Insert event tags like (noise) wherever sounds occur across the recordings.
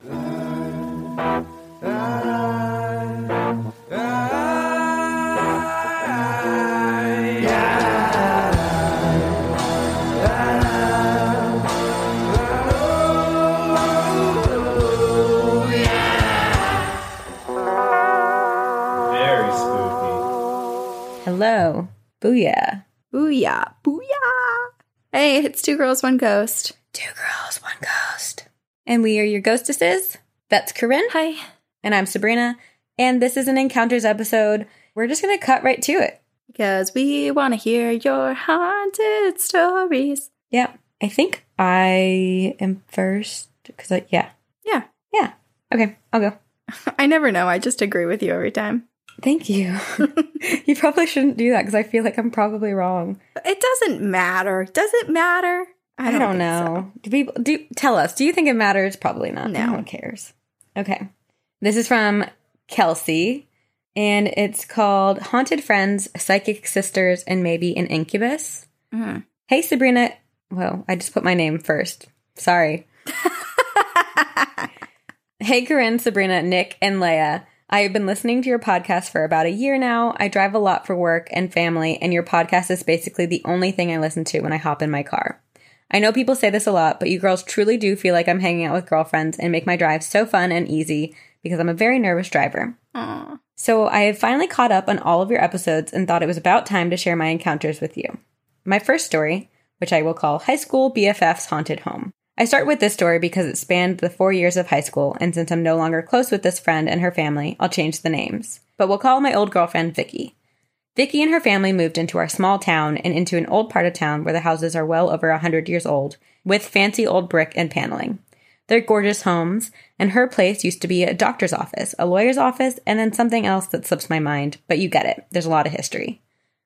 Very spooky. Hello. Booyah. Booyah. Booyah. Hey, it's Two Girls, One Ghost. Two girls, one ghost. And we are your ghostesses. That's Corinne. Hi. And I'm Sabrina. And this is an encounters episode. We're just going to cut right to it. Because we want to hear your haunted stories. Yeah. I think I am first. Because, I, yeah. Yeah. Yeah. Okay. I'll go. (laughs) I never know. I just agree with you every time. Thank you. (laughs) you probably shouldn't do that because I feel like I'm probably wrong. It doesn't matter. Does it matter? I don't, think know. Do people do tell us? Do you think it matters? Probably not. No. No one cares. Okay. This is from Kelsey, and it's called Haunted Friends, Psychic Sisters, and Maybe an Incubus. Mhm. Hey, Sabrina. Well, I just put my name first. Sorry. (laughs) Hey, Corinne, Sabrina, Nick, and Leia. I have been listening to your podcast for about a year now. I drive a lot for work and family, and your podcast is basically the only thing I listen to when I hop in my car. I know people say this a lot, but you girls truly do feel like I'm hanging out with girlfriends and make my drive so fun and easy because I'm a very nervous driver. Aw. So I have finally caught up on all of your episodes and thought it was about time to share my encounters with you. My first story, which I will call High School BFF's Haunted Home. I start with this story because it spanned the four years of high school, and since I'm no longer close with this friend and her family, I'll change the names. But we'll call my old girlfriend Vicky. Vicky and her family moved into our small town and into an old part of town where the houses are well over a 100 years old, with fancy old brick and paneling. They're gorgeous homes, and her place used to be a doctor's office, a lawyer's office, and then something else that slips my mind, but you get it. There's a lot of history.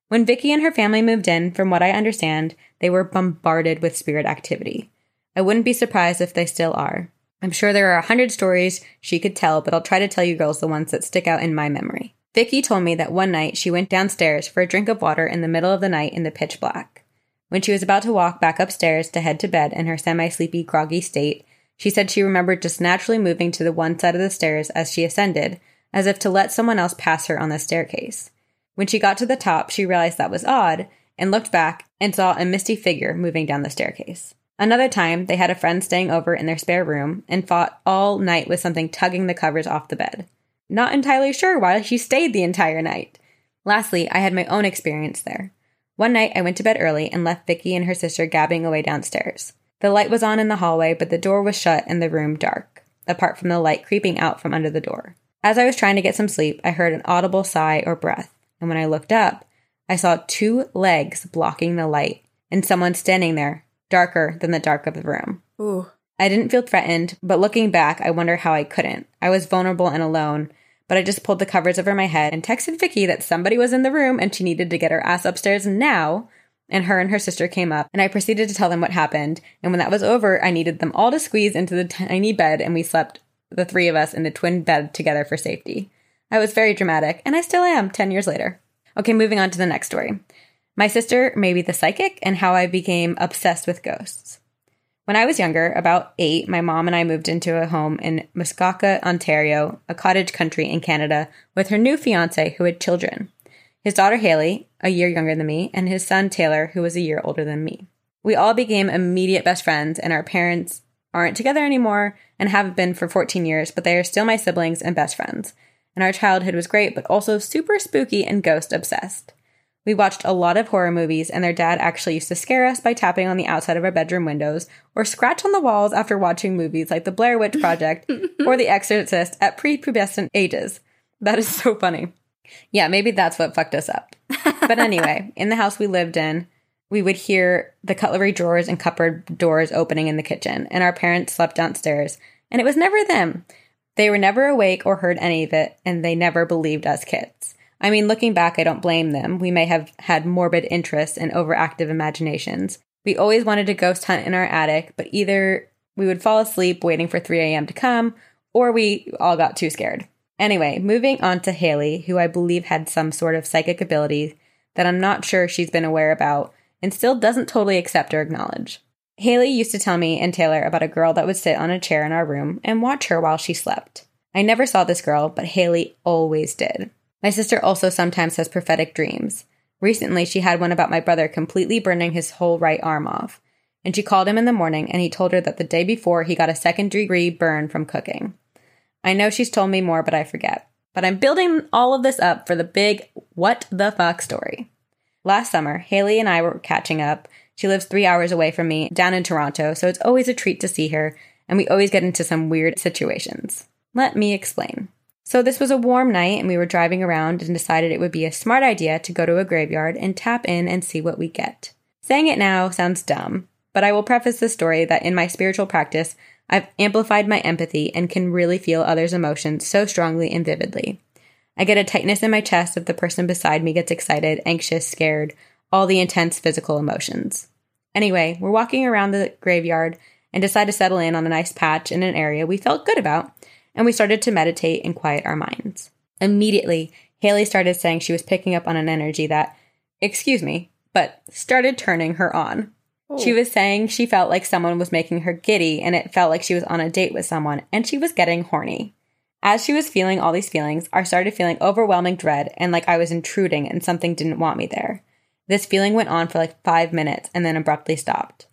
When Vicky and her family moved in, from what I understand, they were bombarded with spirit activity. I wouldn't be surprised if they still are. I'm sure there are a hundred stories she could tell, but I'll try to tell you girls the ones that stick out in my memory. Vicky told me that one night she went downstairs for a drink of water in the middle of the night in the pitch black. When she was about to walk back upstairs to head to bed in her semi sleepy, groggy state, she said she remembered just naturally moving to the one side of the stairs as she ascended, as if to let someone else pass her on the staircase. When she got to the top, she realized that was odd and looked back and saw a misty figure moving down the staircase. Another time, they had a friend staying over in their spare room and fought all night with something tugging the covers off the bed. Not entirely sure why she stayed the entire night. Lastly, I had my own experience there. One night, I went to bed early and left Vicky and her sister gabbing away downstairs. The light was on in the hallway, but the door was shut and the room dark, apart from the light creeping out from under the door. As I was trying to get some sleep, I heard an audible sigh or breath, and when I looked up, I saw two legs blocking the light and someone standing there, darker than the dark of the room. Ooh. I didn't feel threatened, but looking back, I wonder how I couldn't. I was vulnerable and alone, but I just pulled the covers over my head and texted Vicky that somebody was in the room and she needed to get her ass upstairs now. And her and her sister came up, and I proceeded to tell them what happened. And when that was over, I needed them all to squeeze into the tiny bed, and we slept, the three of us, in the twin bed together for safety. I was very dramatic, and I still am 10 years later. Okay, moving on to the next story. My sister, maybe the psychic, and how I became obsessed with ghosts. When I was younger, about eight, my mom and I moved into a home in Muskoka, Ontario, a cottage country in Canada, with her new fiance who had children. His daughter Haley, a year younger than me, and his son Taylor, who was a year older than me. We all became immediate best friends, and our parents aren't together anymore and haven't been for 14 years, but they are still my siblings and best friends. And our childhood was great, but also super spooky and ghost obsessed. We watched a lot of horror movies, and their dad actually used to scare us by tapping on the outside of our bedroom windows or scratch on the walls after watching movies like The Blair Witch Project (laughs) or The Exorcist at prepubescent ages. That is so funny. Yeah, maybe that's what fucked us up. But anyway, (laughs) in the house we lived in, we would hear the cutlery drawers and cupboard doors opening in the kitchen, and our parents slept downstairs, and it was never them. They were never awake or heard any of it, and they never believed us kids. I mean, looking back, I don't blame them. We may have had morbid interests and overactive imaginations. We always wanted to ghost hunt in our attic, but either we would fall asleep waiting for 3 a.m. to come, or we all got too scared. Anyway, moving on to Haley, who I believe had some sort of psychic ability that I'm not sure she's been aware about and still doesn't totally accept or acknowledge. Haley used to tell me and Taylor about a girl that would sit on a chair in our room and watch her while she slept. I never saw this girl, but Haley always did. My sister also sometimes has prophetic dreams. Recently, she had one about my brother completely burning his whole right arm off. And she called him in the morning and he told her that the day before he got a second degree burn from cooking. I know she's told me more, but I forget. But I'm building all of this up for the big what the fuck story. Last summer, Haley and I were catching up she lives three hours away from me down in Toronto, so it's always a treat to see her, and we always get into some weird situations. Let me explain. So, this was a warm night, and we were driving around and decided it would be a smart idea to go to a graveyard and tap in and see what we get. Saying it now sounds dumb, but I will preface the story that in my spiritual practice, I've amplified my empathy and can really feel others' emotions so strongly and vividly. I get a tightness in my chest if the person beside me gets excited, anxious, scared, all the intense physical emotions. Anyway, we're walking around the graveyard and decide to settle in on a nice patch in an area we felt good about, and we started to meditate and quiet our minds. Immediately, Haley started saying she was picking up on an energy that, excuse me, but started turning her on. She oh. was saying she felt like someone was making her giddy and it felt like she was on a date with someone and she was getting horny. As she was feeling all these feelings, I started feeling overwhelming dread and like I was intruding and something didn't want me there. This feeling went on for like five minutes and then abruptly stopped.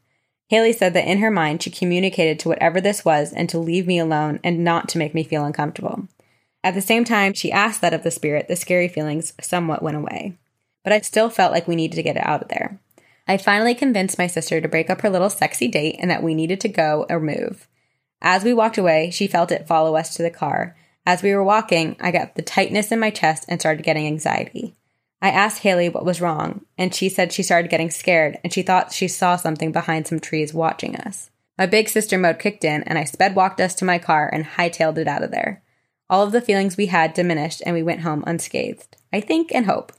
Haley said that in her mind, she communicated to whatever this was and to leave me alone and not to make me feel uncomfortable. At the same time, she asked that of the spirit, the scary feelings somewhat went away. But I still felt like we needed to get it out of there. I finally convinced my sister to break up her little sexy date and that we needed to go or move. As we walked away, she felt it follow us to the car. As we were walking, I got the tightness in my chest and started getting anxiety. I asked Haley what was wrong, and she said she started getting scared and she thought she saw something behind some trees watching us. My big sister mode kicked in, and I sped walked us to my car and hightailed it out of there. All of the feelings we had diminished, and we went home unscathed. I think and hope.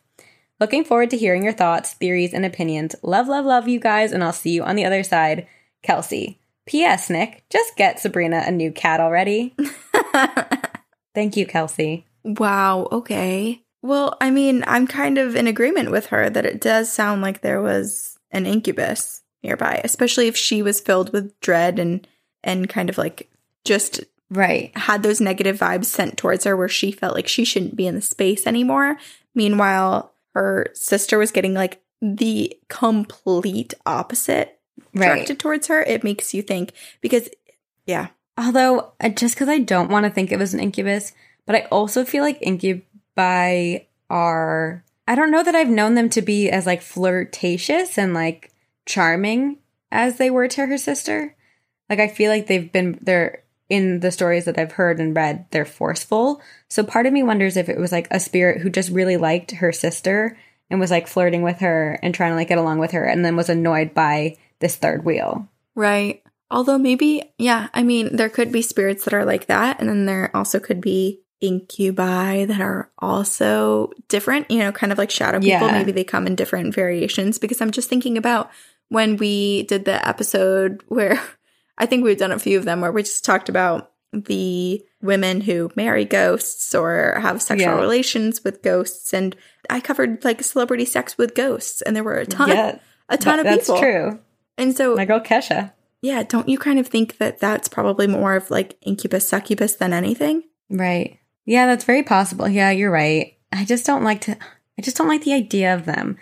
Looking forward to hearing your thoughts, theories, and opinions. Love, love, love you guys, and I'll see you on the other side. Kelsey. P.S. Nick, just get Sabrina a new cat already. (laughs) Thank you, Kelsey. Wow, okay. Well, I mean, I'm kind of in agreement with her that it does sound like there was an incubus nearby, especially if she was filled with dread and and kind of like just Right. had those negative vibes sent towards her where she felt like she shouldn't be in the space anymore. Meanwhile, her sister was getting like the complete opposite Right. directed towards her. It makes you think because yeah. Although, just because I don't want to think it was an incubus, but I also feel like incubi are. I don't know that I've known them to be as like flirtatious and like charming as they were to her sister. Like, I feel like they've been, they're in the stories that I've heard and read, they're forceful. So part of me wonders if it was like a spirit who just really liked her sister and was like flirting with her and trying to like get along with her and then was annoyed by this third wheel. Right. Although maybe, yeah, I mean, there could be spirits that are like that. And then there also could be incubi that are also different, you know, kind of like shadow people. Yeah. Maybe they come in different variations because I'm just thinking about when we did the episode (laughs) where I think we've done a few of them where we just talked about the women who marry ghosts or have sexual Yeah. relations with ghosts. And I covered like celebrity sex with ghosts, and there were a ton, Yeah, a ton of that's people. That's true. And so My girl Kesha. yeah, don't you kind of think that that's probably more of like incubus succubus than anything? Right. Yeah, that's very possible. Yeah, you're right. I just don't like to I just don't like the idea of them.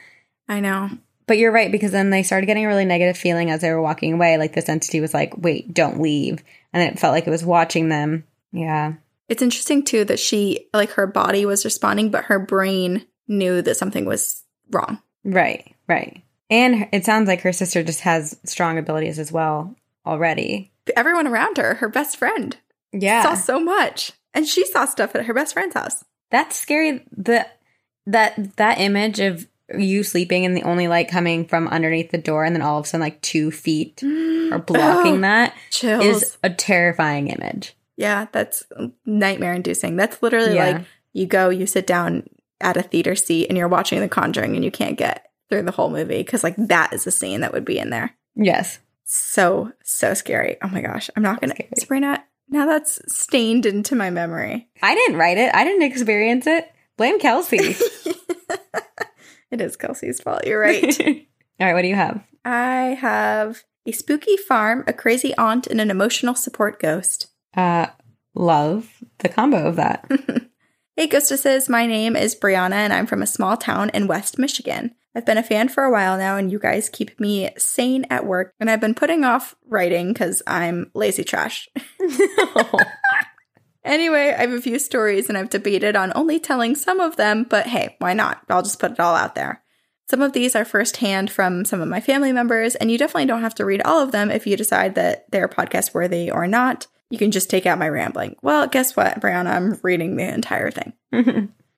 I know. But you're right because then they started getting a really negative feeling as they were walking away. Like this entity was like, "Wait, don't leave," and it felt like it was watching them. Yeah, It's interesting too that she like her body was responding, but her brain knew that something was wrong. right, right. And it sounds like her sister just has strong abilities as well already. Everyone around her, her best friend, Yeah, saw so much, and she saw stuff at her best friend's house. that's scary. The that that image of you sleeping and the only light coming from underneath the door, and then all of a sudden, like two feet (gasps) are blocking Oh, that Chills. is a terrifying image. yeah, that's nightmare inducing. That's literally Yeah. like you go, you sit down at a theater seat and you're watching The Conjuring and you can't get through the whole movie because like that is a scene that would be in there. Yes. So, so scary. Oh my gosh. I'm not going to, Scary. Sabrina, now that's stained into my memory. I didn't write it. I didn't experience it. Blame Kelsey. (laughs) It is Kelsey's fault. You're right. (laughs) All right, what do you have? I have a spooky farm, a crazy aunt, and an emotional support ghost. Uh, love the combo of that. (laughs) Hey, Ghostesses, my name is Brianna, and I'm from a small town in West Michigan. I've been a fan for a while now, and you guys keep me sane at work, and I've been putting off writing because I'm lazy trash. (laughs) Anyway, I have a few stories, and I've debated on only telling some of them, but hey, why not? I'll just put it all out there. Some of these are firsthand from some of my family members, and you definitely don't have to read all of them if you decide that they're podcast worthy or not. You can just take out my rambling. Well, guess what, Brianna? I'm reading the entire thing.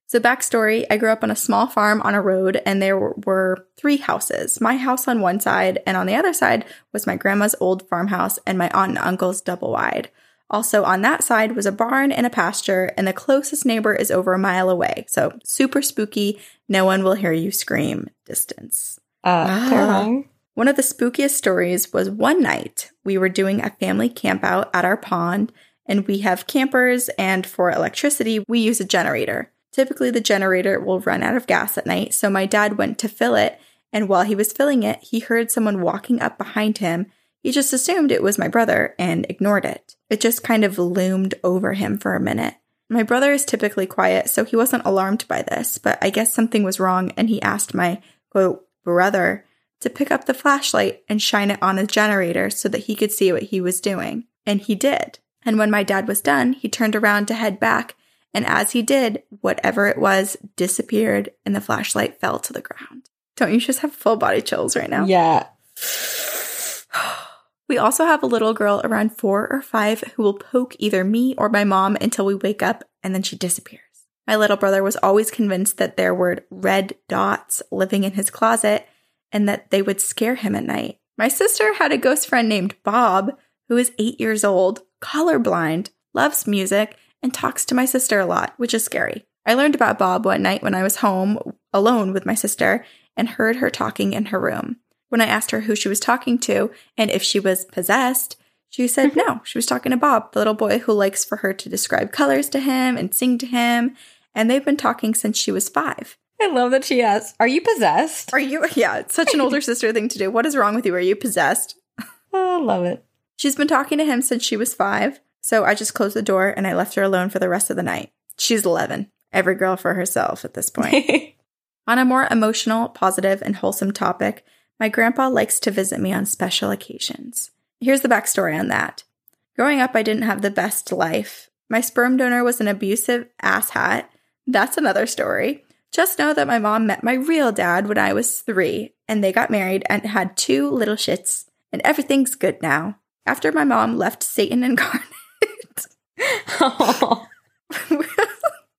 So, backstory I grew up on a small farm on a road, and there were- were three houses. My house on one side, and on the other side was my grandma's old farmhouse and my aunt and uncle's double wide. Also, on that side was a barn and a pasture, and the closest neighbor is over a mile away. So, super spooky. No one will hear you scream distance. Uh, Ah. terrifying. One of the spookiest stories was one night we were doing a family campout at our pond, and we have campers, and for electricity, we use a generator. Typically, the generator will run out of gas at night, so my dad went to fill it, and while he was filling it, he heard someone walking up behind him. He just assumed it was my brother and ignored it. It just kind of loomed over him for a minute. My brother is typically quiet, so he wasn't alarmed by this, but I guess something was wrong, and he asked my quote, brother to pick up the flashlight and shine it on a generator so that he could see what he was doing. And he did. And when my dad was done, he turned around to head back. And as he did, whatever it was disappeared and the flashlight fell to the ground. Don't you just have full body chills right now? Yeah. (sighs) We also have a little girl around four or five who will poke either me or my mom until we wake up and then she disappears. My little brother was always convinced that there were red dots living in his closet and that they would scare him at night. My sister had a ghost friend named Bob who is eight years old, colorblind, loves music, and talks to my sister a lot, which is scary. I learned about Bob one night when I was home alone with my sister and heard her talking in her room. When I asked her who she was talking to and if she was possessed, she said mm-hmm. no, she was talking to Bob, the little boy who likes for her to describe colors to him and sing to him. And they've been talking since she was five. I love that she asks, Are you possessed? Are you? (laughs) Yeah, it's such an older sister thing to do. What is wrong with you? Are you possessed? (laughs) Oh, love it. She's been talking to him since she was five. So I just closed the door and I left her alone for the rest of the night. She's 11. Every girl for herself at this point. (laughs) On a more emotional, positive, and wholesome topic, my grandpa likes to visit me on special occasions. Here's the backstory on that. Growing up, I didn't have the best life. My sperm donor was an abusive asshat. That's another story. Just know that my mom met my real dad when I was three, and they got married and had two little shits, and everything's good now. After my mom left Satan incarnate, (laughs) (laughs) Oh.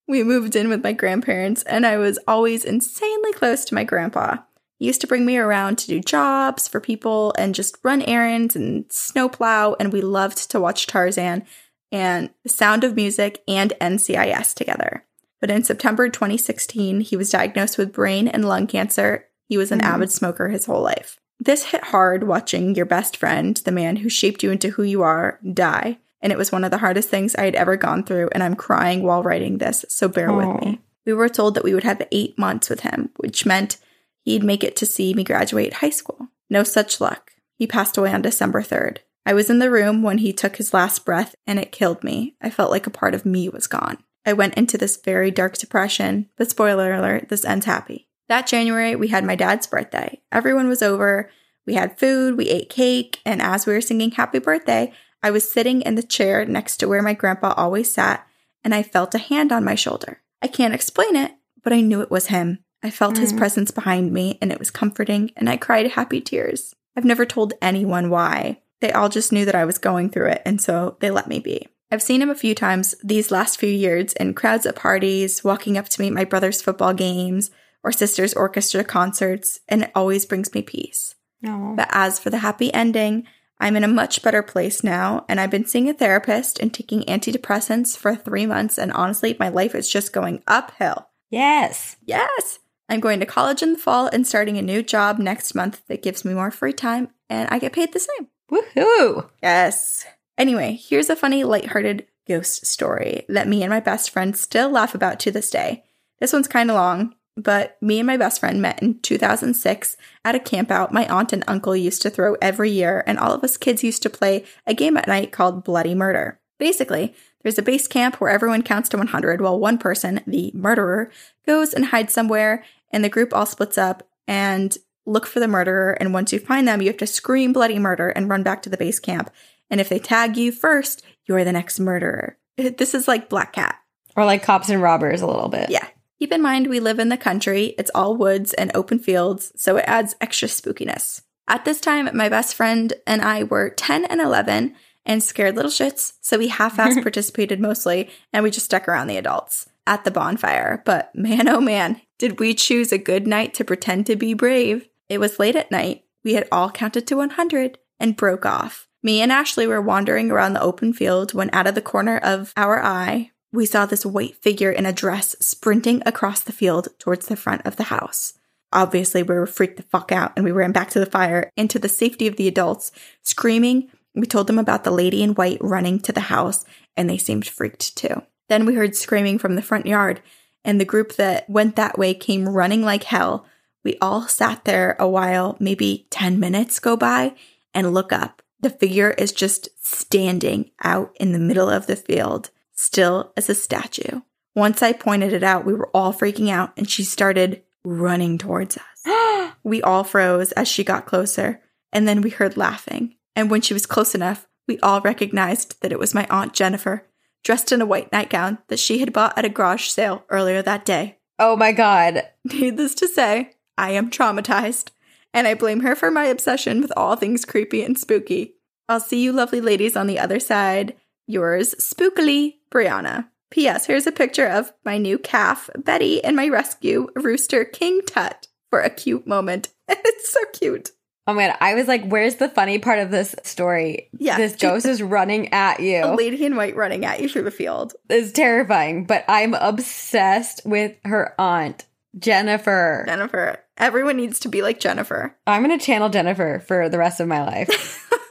we moved in with my grandparents, and I was always insanely close to my grandpa. He used to bring me around to do jobs for people and just run errands and snowplow, and we loved to watch Tarzan and The Sound of Music and NCIS together. But in September 2016, he was diagnosed with brain and lung cancer. He was an mm-hmm. avid smoker his whole life. This hit hard watching your best friend, the man who shaped you into who you are, die. And it was one of the hardest things I had ever gone through, and I'm crying while writing this, so bear Aw. with me. We were told that we would have eight months with him, which meant he'd make it to see me graduate high school. No such luck. He passed away on December 3rd. I was in the room when he took his last breath, and it killed me. I felt like a part of me was gone. I went into this very dark depression, but spoiler alert, this ends happy. That January, we had my dad's birthday. Everyone was over. We had food, we ate cake, and as we were singing happy birthday, I was sitting in the chair next to where my grandpa always sat, and I felt a hand on my shoulder. I can't explain it, but I knew it was him. I felt his mm. presence behind me, and it was comforting, and I cried happy tears. I've never told anyone why. They all just knew that I was going through it, and so they let me be. I've seen him a few times these last few years in crowds at parties, walking up to me at my brother's football games, or sister's orchestra concerts, and it always brings me peace. No. But as for the happy ending, I'm in a much better place now, and I've been seeing a therapist and taking antidepressants for three months, and honestly, my life is just going uphill. Yes. Yes! I'm going to college in the fall and starting a new job next month that gives me more free time, and I get paid the same. Woohoo. Yes. Anyway, here's a funny, lighthearted ghost story that me and my best friend still laugh about to this day. This one's kind of long, but me and my best friend met in 2006 at a campout my aunt and uncle used to throw every year, and all of us kids used to play a game at night called Bloody Murder. Basically, there's a base camp where everyone counts to 100 while one person, the murderer, goes and hides somewhere, and the group all splits up and look for the murderer. And once you find them, you have to scream bloody murder and run back to the base camp. And if they tag you first, you're the next murderer. (laughs) This is like Black Cat. Or like cops and robbers a little bit. Yeah. Keep in mind, we live in the country. It's all woods and open fields, so it adds extra spookiness. At this time, my best friend and I were 10 and 11 and scared little shits, so we half assed (laughs) participated mostly, and we just stuck around the adults at the bonfire. But man, oh man, did we choose a good night to pretend to be brave. It was late at night. We had all counted to 100 and broke off. Me and Ashley were wandering around the open field when, out of the corner of our eye, we saw this white figure in a dress sprinting across the field towards the front of the house. Obviously, we were freaked the fuck out and we ran back to the fire and to the safety of the adults, screaming. We told them about the lady in white running to the house and they seemed freaked too. Then we heard screaming from the front yard and the group that went that way came running like hell. We all sat there a while, maybe 10 minutes go by, and look up. The figure is just standing out in the middle of the field still as a statue. Once I pointed it out, we were all freaking out and she started running towards us. (gasps) we all froze as she got closer, and then we heard laughing. And when she was close enough, we all recognized that it was my Aunt Jennifer, dressed in a white nightgown that she had bought at a garage sale earlier that day. Oh my god. Needless to say, I am traumatized, and I blame her for my obsession with all things creepy and spooky. I'll see you lovely ladies on the other side. Yours, spookily, Brianna. P.S. Here's a picture of my new calf, Betty, and my rescue rooster, King Tut, for a cute moment. (laughs) it's so cute. Oh man, I was like, where's the funny part of this story? Yeah. This ghost is running at you. A lady in white running at you through the field. It's terrifying, but I'm obsessed with her aunt, Jennifer. Jennifer. Everyone needs to be like Jennifer. I'm going to channel Jennifer for the rest of my life. (laughs)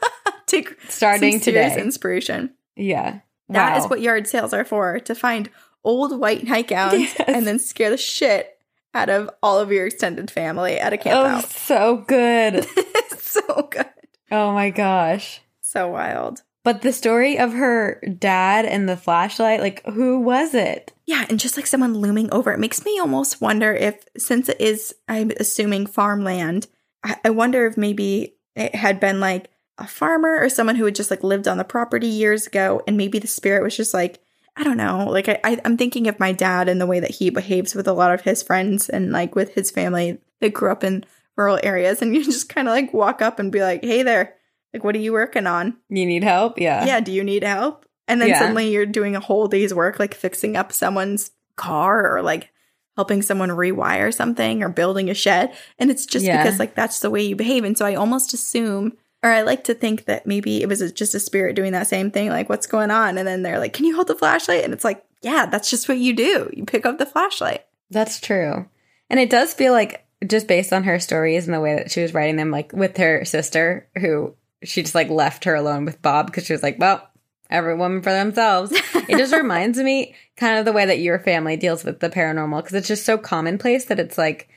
(laughs) Take Starting today. inspiration. Yeah. That is what yard sales are for to find old white nightgowns (laughs) Yes. and then scare the shit out of all of your extended family at a Oh, camp so good. (laughs) so good. oh my gosh. So wild. But the story of her dad and the flashlight, like, who was it? Yeah, and just like someone looming over, it makes me almost wonder if, since it is, I'm assuming farmland, I, I wonder if maybe it had been like a farmer or someone who had just like lived on the property years ago, and maybe the spirit was just like, I don't know. Like I, I, I'm thinking of my dad and the way that he behaves with a lot of his friends and like with his family that grew up in rural areas, and (laughs) you just kind of like walk up and be like, "Hey there, like what are you working on?" You need help? Yeah. yeah, do you need help? And then Yeah. suddenly you're doing a whole day's work, like fixing up someone's car or like helping someone rewire something or building a shed. And it's just Yeah. because like that's the way you behave. And so I almost assume, or I like to think that maybe it was just a spirit doing that same thing, like what's going on? And then they're like, can you hold the flashlight? And it's like, yeah, that's just what you do. You pick up the flashlight. That's true. And it does feel like, just based on her stories and the way that she was writing them, like with her sister, who she just like left her alone with Bob because she was like, well, every woman for themselves. (laughs) it just reminds me kind of the way that your family deals with the paranormal because it's just so commonplace that it's like,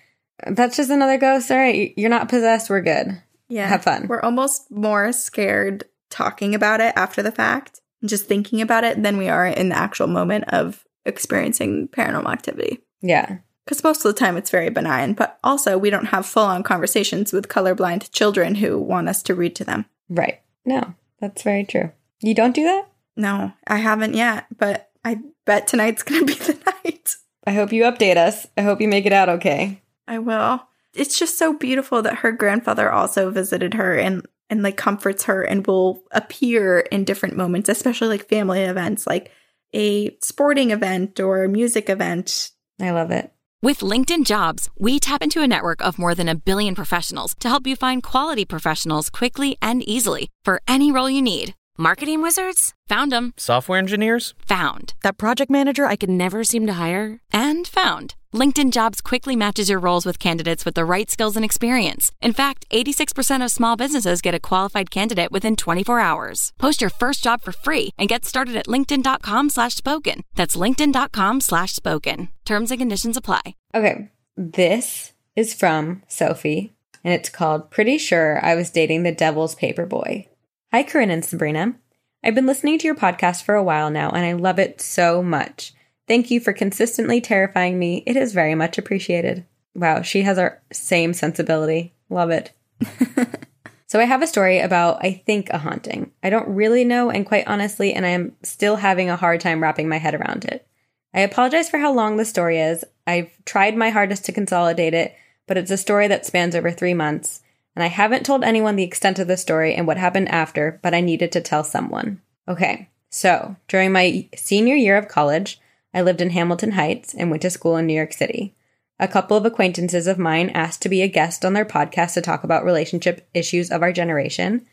that's just another ghost. All right, you're not possessed. We're good. Yeah. Have fun. We're almost more scared talking about it after the fact and just thinking about it than we are in the actual moment of experiencing paranormal activity. Yeah. Because most of the time it's very benign, but also we don't have full on conversations with colorblind children who want us to read to them. Right. No, that's very true. You don't do that? No, I haven't yet, but I bet tonight's going to be (laughs) the night. I hope you update us. I hope you make it out okay. I will. It's just so beautiful that her grandfather also visited her and and like comforts her and will appear in different moments, especially like family events, like a sporting event or a music event. I love it. With LinkedIn Jobs, we tap into a network of more than a billion professionals to help you find quality professionals quickly and easily for any role you need. Marketing wizards? Found them. Software engineers? Found. That project manager I could never seem to hire? And found. LinkedIn Jobs quickly matches your roles with candidates with the right skills and experience. In fact, 86% of small businesses get a qualified candidate within 24 hours. Post your first job for free and get started at linkedin.com slash spoken. That's linkedin.com slash spoken. Terms and conditions apply. Okay, this is from Sophie, and it's called Pretty Sure I Was Dating the Devil's Paperboy. Hi, Corinne and Sabrina. I've been listening to your podcast for a while now, and I love it so much. Thank you for consistently terrifying me. It is very much appreciated. Wow, she has our same sensibility. Love it. (laughs) so, I have a story about, I think, a haunting. I don't really know, and quite honestly, and I am still having a hard time wrapping my head around it. I apologize for how long the story is. I've tried my hardest to consolidate it, but it's a story that spans over three months and I haven't told anyone the extent of the story and what happened after, but I needed to tell someone. Okay, so during my senior year of college, I lived in Hamilton Heights and went to school in New York City. A couple of acquaintances of mine asked to be a guest on their podcast to talk about relationship issues of our generation,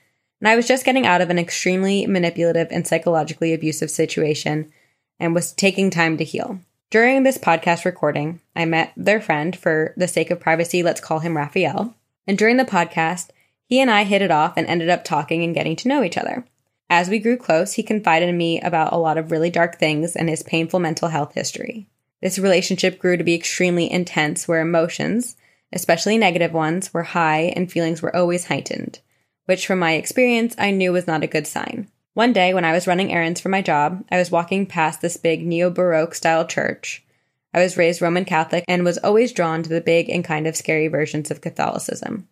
and I was just getting out of an extremely manipulative and psychologically abusive situation and was taking time to heal. During this podcast recording, I met their friend for the sake of privacy, let's call him Raphael. And during the podcast, he and I hit it off and ended up talking and getting to know each other. As we grew close, he confided in me about a lot of really dark things and his painful mental health history. This relationship grew to be extremely intense, where emotions, especially negative ones, were high and feelings were always heightened, which from my experience I knew was not a good sign. One day, when I was running errands for my job, I was walking past this big neo Baroque style church I was raised Roman Catholic and was always drawn to the big and kind of scary versions of Catholicism.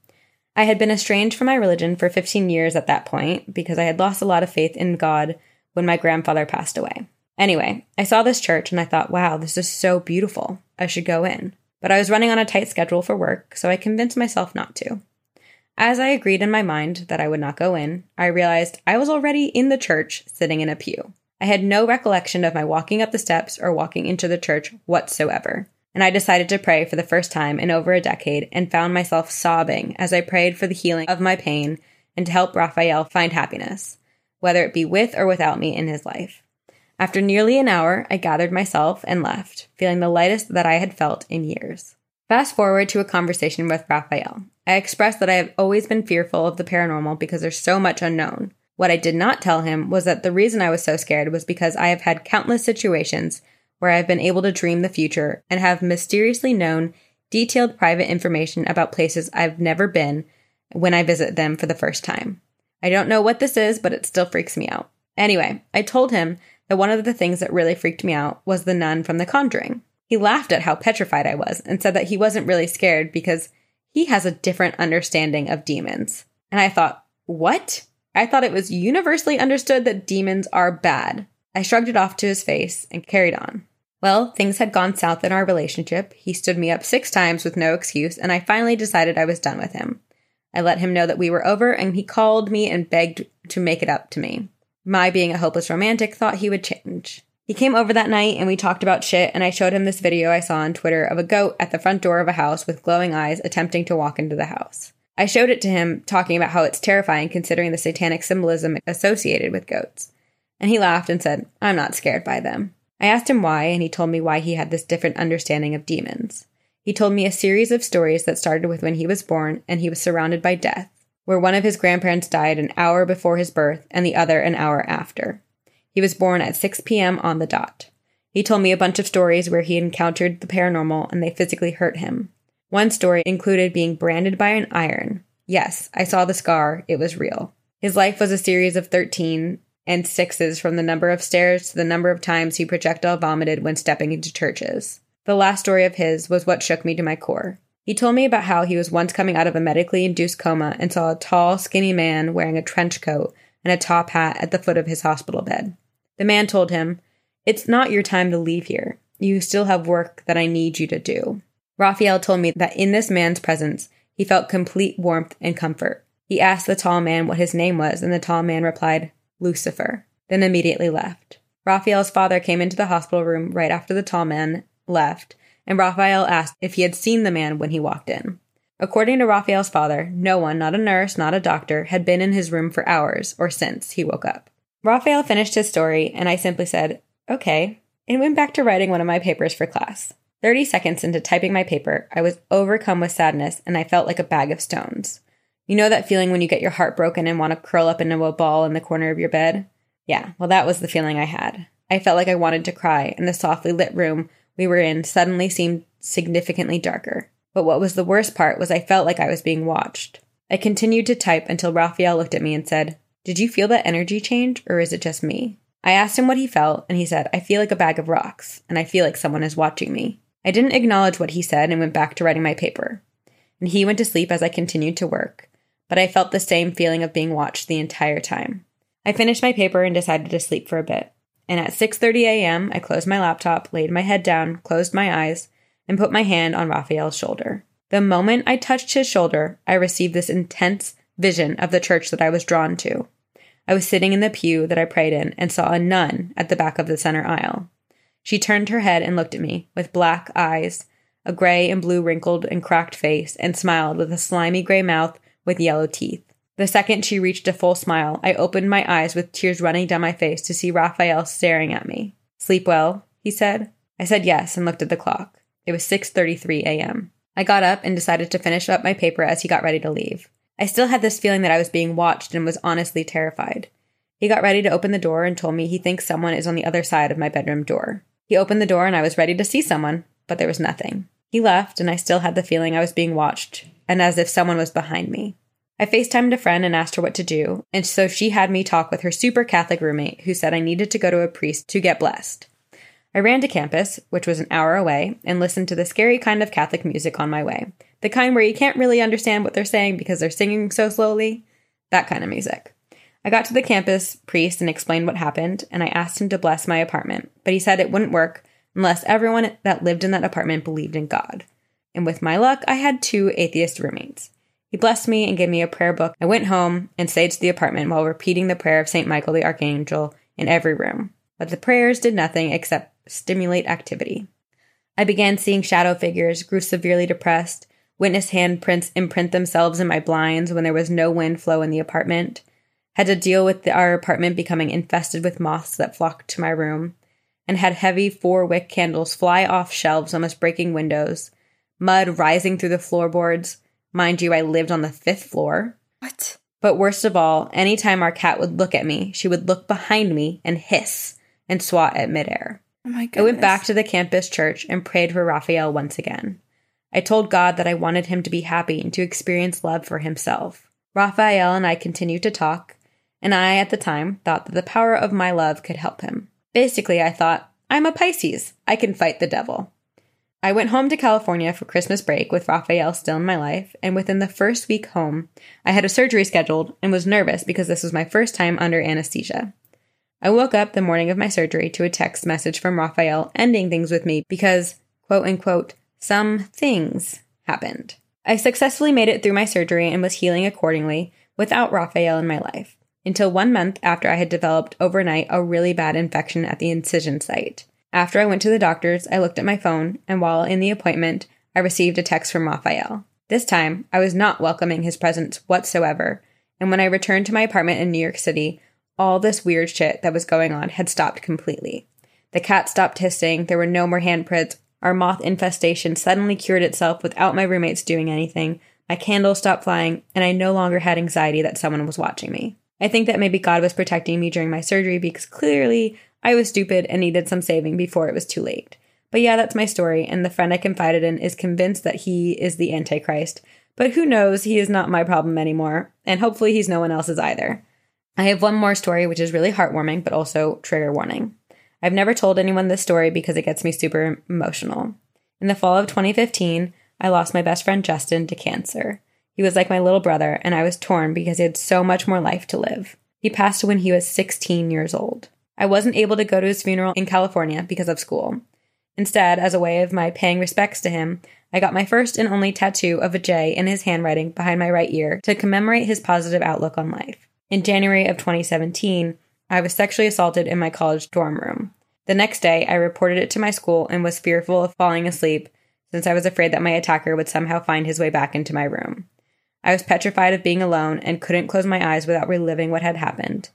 I had been estranged from my religion for 15 years at that point because I had lost a lot of faith in God when my grandfather passed away. Anyway, I saw this church and I thought, wow, this is so beautiful. I should go in. But I was running on a tight schedule for work, so I convinced myself not to. As I agreed in my mind that I would not go in, I realized I was already in the church sitting in a pew. I had no recollection of my walking up the steps or walking into the church whatsoever. And I decided to pray for the first time in over a decade and found myself sobbing as I prayed for the healing of my pain and to help Raphael find happiness, whether it be with or without me in his life. After nearly an hour, I gathered myself and left, feeling the lightest that I had felt in years. Fast forward to a conversation with Raphael. I expressed that I have always been fearful of the paranormal because there's so much unknown. What I did not tell him was that the reason I was so scared was because I have had countless situations where I've been able to dream the future and have mysteriously known detailed private information about places I've never been when I visit them for the first time. I don't know what this is, but it still freaks me out. Anyway, I told him that one of the things that really freaked me out was the nun from The Conjuring. He laughed at how petrified I was and said that he wasn't really scared because he has a different understanding of demons. And I thought, what? I thought it was universally understood that demons are bad. I shrugged it off to his face and carried on. Well, things had gone south in our relationship. He stood me up six times with no excuse, and I finally decided I was done with him. I let him know that we were over, and he called me and begged to make it up to me. My being a hopeless romantic thought he would change. He came over that night and we talked about shit, and I showed him this video I saw on Twitter of a goat at the front door of a house with glowing eyes attempting to walk into the house. I showed it to him, talking about how it's terrifying considering the satanic symbolism associated with goats. And he laughed and said, I'm not scared by them. I asked him why, and he told me why he had this different understanding of demons. He told me a series of stories that started with when he was born and he was surrounded by death, where one of his grandparents died an hour before his birth and the other an hour after. He was born at 6 p.m. on the dot. He told me a bunch of stories where he encountered the paranormal and they physically hurt him. One story included being branded by an iron. Yes, I saw the scar. It was real. His life was a series of 13 and sixes from the number of stairs to the number of times he projectile vomited when stepping into churches. The last story of his was what shook me to my core. He told me about how he was once coming out of a medically induced coma and saw a tall, skinny man wearing a trench coat and a top hat at the foot of his hospital bed. The man told him, It's not your time to leave here. You still have work that I need you to do. Raphael told me that in this man's presence, he felt complete warmth and comfort. He asked the tall man what his name was, and the tall man replied, Lucifer, then immediately left. Raphael's father came into the hospital room right after the tall man left and Raphael asked if he had seen the man when he walked in. According to Raphael's father, no one, not a nurse, not a doctor, had been in his room for hours or since he woke up. Raphael finished his story, and I simply said, okay, and went back to writing one of my papers for class. 30 seconds into typing my paper, I was overcome with sadness and I felt like a bag of stones. You know that feeling when you get your heart broken and want to curl up into a ball in the corner of your bed? Yeah, well, that was the feeling I had. I felt like I wanted to cry, and the softly lit room we were in suddenly seemed significantly darker. But what was the worst part was I felt like I was being watched. I continued to type until Raphael looked at me and said, Did you feel that energy change, or is it just me? I asked him what he felt, and he said, I feel like a bag of rocks, and I feel like someone is watching me. I didn't acknowledge what he said and went back to writing my paper. And he went to sleep as I continued to work, but I felt the same feeling of being watched the entire time. I finished my paper and decided to sleep for a bit. And at 6:30 a.m., I closed my laptop, laid my head down, closed my eyes, and put my hand on Raphael's shoulder. The moment I touched his shoulder, I received this intense vision of the church that I was drawn to. I was sitting in the pew that I prayed in and saw a nun at the back of the center aisle. She turned her head and looked at me with black eyes, a gray and blue wrinkled and cracked face, and smiled with a slimy gray mouth with yellow teeth. The second she reached a full smile, I opened my eyes with tears running down my face to see Raphael staring at me. Sleep well, he said. I said yes and looked at the clock. It was 6:33 a.m. I got up and decided to finish up my paper as he got ready to leave. I still had this feeling that I was being watched and was honestly terrified. He got ready to open the door and told me he thinks someone is on the other side of my bedroom door. He opened the door and I was ready to see someone, but there was nothing. He left and I still had the feeling I was being watched and as if someone was behind me. I FaceTimed a friend and asked her what to do, and so she had me talk with her super Catholic roommate who said I needed to go to a priest to get blessed. I ran to campus, which was an hour away, and listened to the scary kind of Catholic music on my way. The kind where you can't really understand what they're saying because they're singing so slowly. That kind of music. I got to the campus priest and explained what happened, and I asked him to bless my apartment, but he said it wouldn't work unless everyone that lived in that apartment believed in God. And with my luck, I had two atheist roommates. He blessed me and gave me a prayer book. I went home and stayed to the apartment while repeating the prayer of St. Michael the Archangel in every room. But the prayers did nothing except stimulate activity. I began seeing shadow figures, grew severely depressed, witnessed handprints imprint themselves in my blinds when there was no wind flow in the apartment, had to deal with the, our apartment becoming infested with moths that flocked to my room, and had heavy four wick candles fly off shelves, almost breaking windows, mud rising through the floorboards. Mind you, I lived on the fifth floor. What? But worst of all, anytime our cat would look at me, she would look behind me and hiss and swat at midair. Oh my goodness. I went back to the campus church and prayed for Raphael once again. I told God that I wanted him to be happy and to experience love for himself. Raphael and I continued to talk, and I, at the time, thought that the power of my love could help him. Basically, I thought, I'm a Pisces. I can fight the devil. I went home to California for Christmas break with Raphael still in my life, and within the first week home, I had a surgery scheduled and was nervous because this was my first time under anesthesia. I woke up the morning of my surgery to a text message from Raphael ending things with me because, quote unquote, some things happened. I successfully made it through my surgery and was healing accordingly without Raphael in my life until one month after I had developed overnight a really bad infection at the incision site. After I went to the doctor's, I looked at my phone, and while in the appointment, I received a text from Raphael. This time, I was not welcoming his presence whatsoever, and when I returned to my apartment in New York City, all this weird shit that was going on had stopped completely. The cat stopped hissing, there were no more handprints, our moth infestation suddenly cured itself without my roommates doing anything, my candle stopped flying, and I no longer had anxiety that someone was watching me. I think that maybe God was protecting me during my surgery because clearly I was stupid and needed some saving before it was too late. But yeah, that's my story, and the friend I confided in is convinced that he is the Antichrist. But who knows, he is not my problem anymore, and hopefully he's no one else's either. I have one more story which is really heartwarming, but also trigger warning. I've never told anyone this story because it gets me super emotional. In the fall of 2015, I lost my best friend Justin to cancer. He was like my little brother, and I was torn because he had so much more life to live. He passed when he was 16 years old. I wasn't able to go to his funeral in California because of school. Instead, as a way of my paying respects to him, I got my first and only tattoo of a J in his handwriting behind my right ear to commemorate his positive outlook on life. In January of 2017, I was sexually assaulted in my college dorm room. The next day, I reported it to my school and was fearful of falling asleep since I was afraid that my attacker would somehow find his way back into my room. I was petrified of being alone and couldn't close my eyes without reliving what had happened.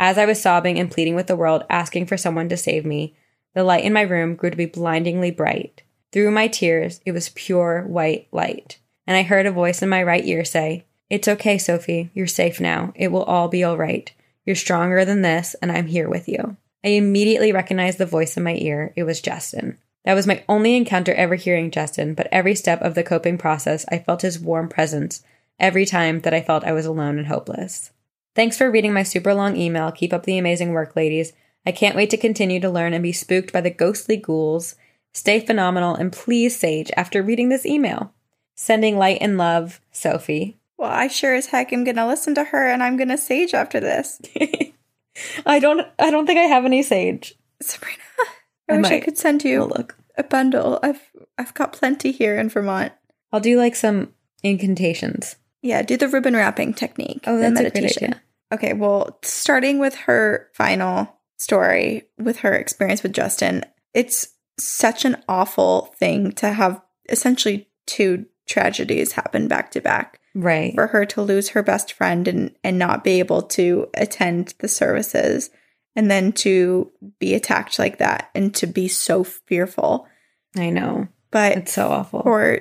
As I was sobbing and pleading with the world, asking for someone to save me, the light in my room grew to be blindingly bright. Through my tears, it was pure white light. And I heard a voice in my right ear say, It's okay, Sophie. You're safe now. It will all be all right. You're stronger than this, and I'm here with you. I immediately recognized the voice in my ear. It was Justin. That was my only encounter ever hearing Justin, but every step of the coping process, I felt his warm presence every time that I felt I was alone and hopeless. Thanks for reading my super long email. Keep up the amazing work, ladies. I can't wait to continue to learn and be spooked by the ghostly ghouls. Stay phenomenal and please sage after reading this email. Sending light and love, Sophie. Well, I sure as heck am gonna listen to her and I'm gonna sage after this. (laughs) I don't I don't think I have any sage. Sabrina, I, I wish I could send you look. a bundle. I've I've got plenty here in Vermont. I'll do like some incantations. Yeah, do the ribbon wrapping technique. Oh, the that's a great idea. Okay, well, starting with her final story, with her experience with Justin, it's such an awful thing to have essentially two tragedies happen back to back. Right. For her to lose her best friend and, and not be able to attend the services, and then to be attacked like that and to be so fearful. I know. But It's so awful. for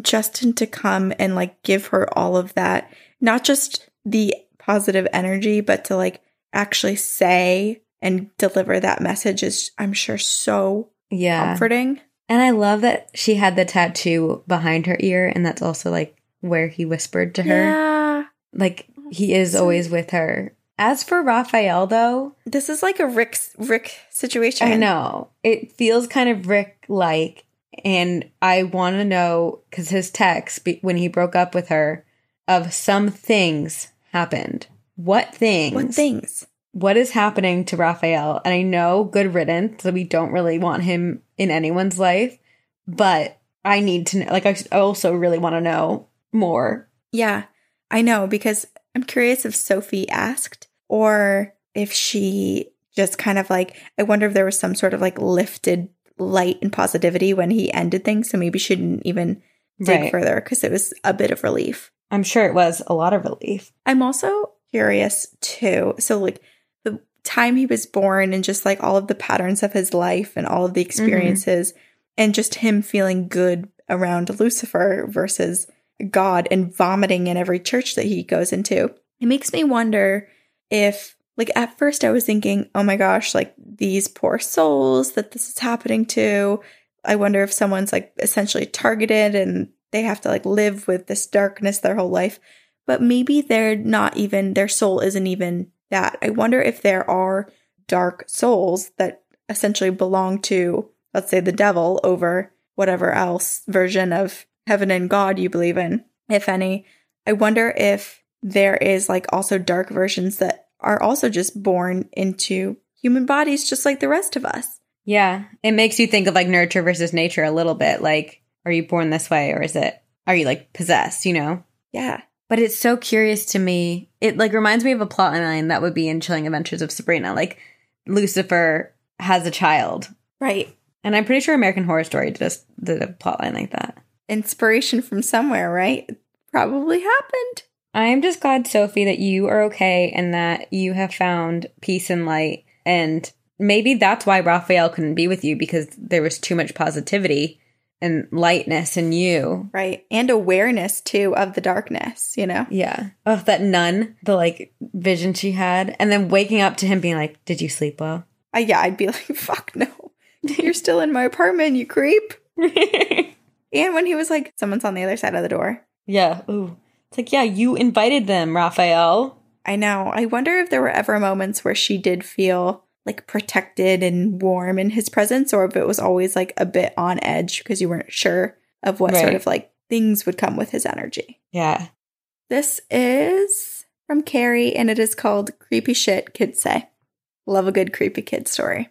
Justin to come and like give her all of that, not just the positive energy, but to like actually say and deliver that message is, I'm sure, so yeah. comforting. And I love that she had the tattoo behind her ear, and that's also like where he whispered to her. Yeah. Like he is always with her. As for Raphael, though, This is like a Rick Rick situation. I know it feels kind of Rick like, and I want to know because his text be- when he broke up with her of some things happened. What things? What things? What is happening to Raphael? And I know good riddance that we don't really want him in anyone's life, but I need to know. Like I also really want to know more. Yeah, I know because I'm curious if Sophie asked or if she just kind of like, I wonder if there was some sort of like lifted light and positivity when he ended things. So maybe she didn't even dig Right. further because it was a bit of relief. I'm sure it was a lot of relief. I'm also curious too. So, like, the time he was born and just like all of the patterns of his life and all of the mm-hmm. experiences and just him feeling good around Lucifer versus God and vomiting in every church that he goes into. It makes me wonder if, like, at first I was thinking, oh my gosh, like these poor souls that this is happening to. I wonder if someone's like essentially targeted and they have to like live with this darkness their whole life but maybe they're not even their soul isn't even that. I wonder if there are dark souls that essentially belong to let's say the devil over whatever else version of heaven and God you believe in, if any. I wonder if there is like also dark versions that are also just born into human bodies just like the rest of us. Yeah. It makes you think of like nurture versus nature a little bit. Like, are you born this way or is it, are you like possessed, you know? Yeah. But it's so curious to me. It like reminds me of a plot line that would be in Chilling Adventures of Sabrina. Like Lucifer has a child. Right. And I'm pretty sure American Horror Story just did a plot line like that. Inspiration from somewhere, right? Probably happened. I'm just glad, Sophie, that you are okay and that you have found peace and light. And maybe that's why Raphael couldn't be with you because there was too much positivity and lightness in you. Right. And awareness too of the darkness, you know? Yeah. Oh, that nun, the like vision she had. And then waking up to him being like, Did you sleep well? I, yeah, I'd be (laughs) like, fuck no. You're still in my apartment, you creep. (laughs) And when he was like, someone's on the other side of the door. yeah. Ooh. It's like, yeah, you invited them, Raphael. I know. I wonder if there were ever moments where she did feel like protected and warm in his presence, or if it was always like a bit on edge because you weren't sure of what sort of like things would come with his energy. Yeah. This is from Carrie and it is called Creepy Shit Kids Say. Love a good creepy kid story.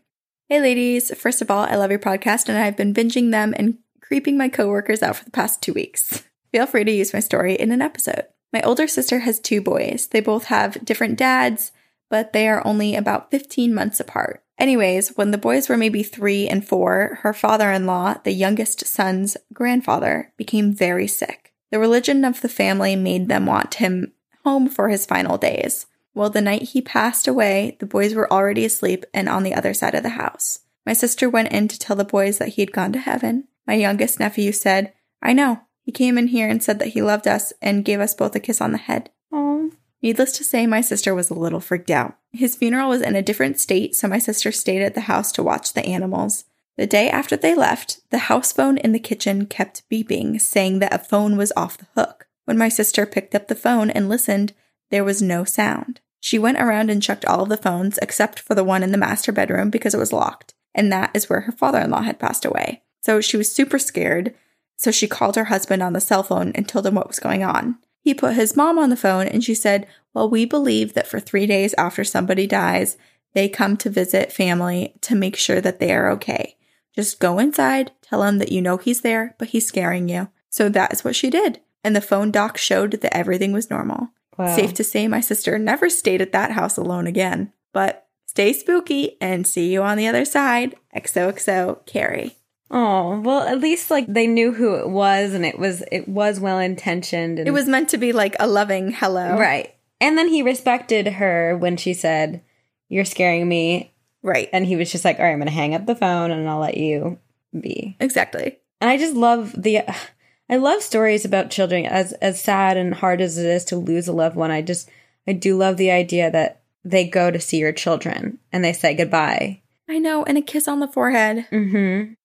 Hey ladies, first of all, I love your podcast and I've been binging them and creeping my coworkers out for the past two weeks. Feel free to use my story in an episode. My older sister has two boys. They both have different dads, but they are only about 15 months apart. Anyways, when the boys were maybe three and four, her father in law, the youngest son's grandfather, became very sick. The religion of the family made them want him home for his final days. Well, the night he passed away, the boys were already asleep and on the other side of the house. My sister went in to tell the boys that he had gone to heaven. My youngest nephew said, I know. He came in here and said that he loved us and gave us both a kiss on the head. Oh, Needless to say, my sister was a little freaked out. His funeral was in a different state, so my sister stayed at the house to watch the animals. The day after they left, the house phone in the kitchen kept beeping, saying that a phone was off the hook. When my sister picked up the phone and listened, there was no sound. She went around and checked all of the phones except for the one in the master bedroom because it was locked, and that is where her father in law had passed away. So she was super scared, so she called her husband on the cell phone and told him what was going on. He put his mom on the phone and she said, Well, we believe that for three days after somebody dies, they come to visit family to make sure that they are okay. Just go inside, tell him that you know he's there, but he's scaring you. So that is what she did. And the phone doc showed that everything was normal. wow. Safe to say, my sister never stayed at that house alone again. But stay spooky and see you on the other side. XOXO, Carrie. Oh, well, at least like they knew who it was and it was it was well intentioned and It was meant to be like a loving hello. right. And then he respected her when she said, "You're scaring me." Right. And he was just like, "All right, I'm going to hang up the phone and I'll let you be." Exactly. And I just love the I love stories about children as as sad and hard as it is to lose a loved one. I just I do love the idea that they go to see your children and they say goodbye. I know. And a kiss on the forehead. Mhm.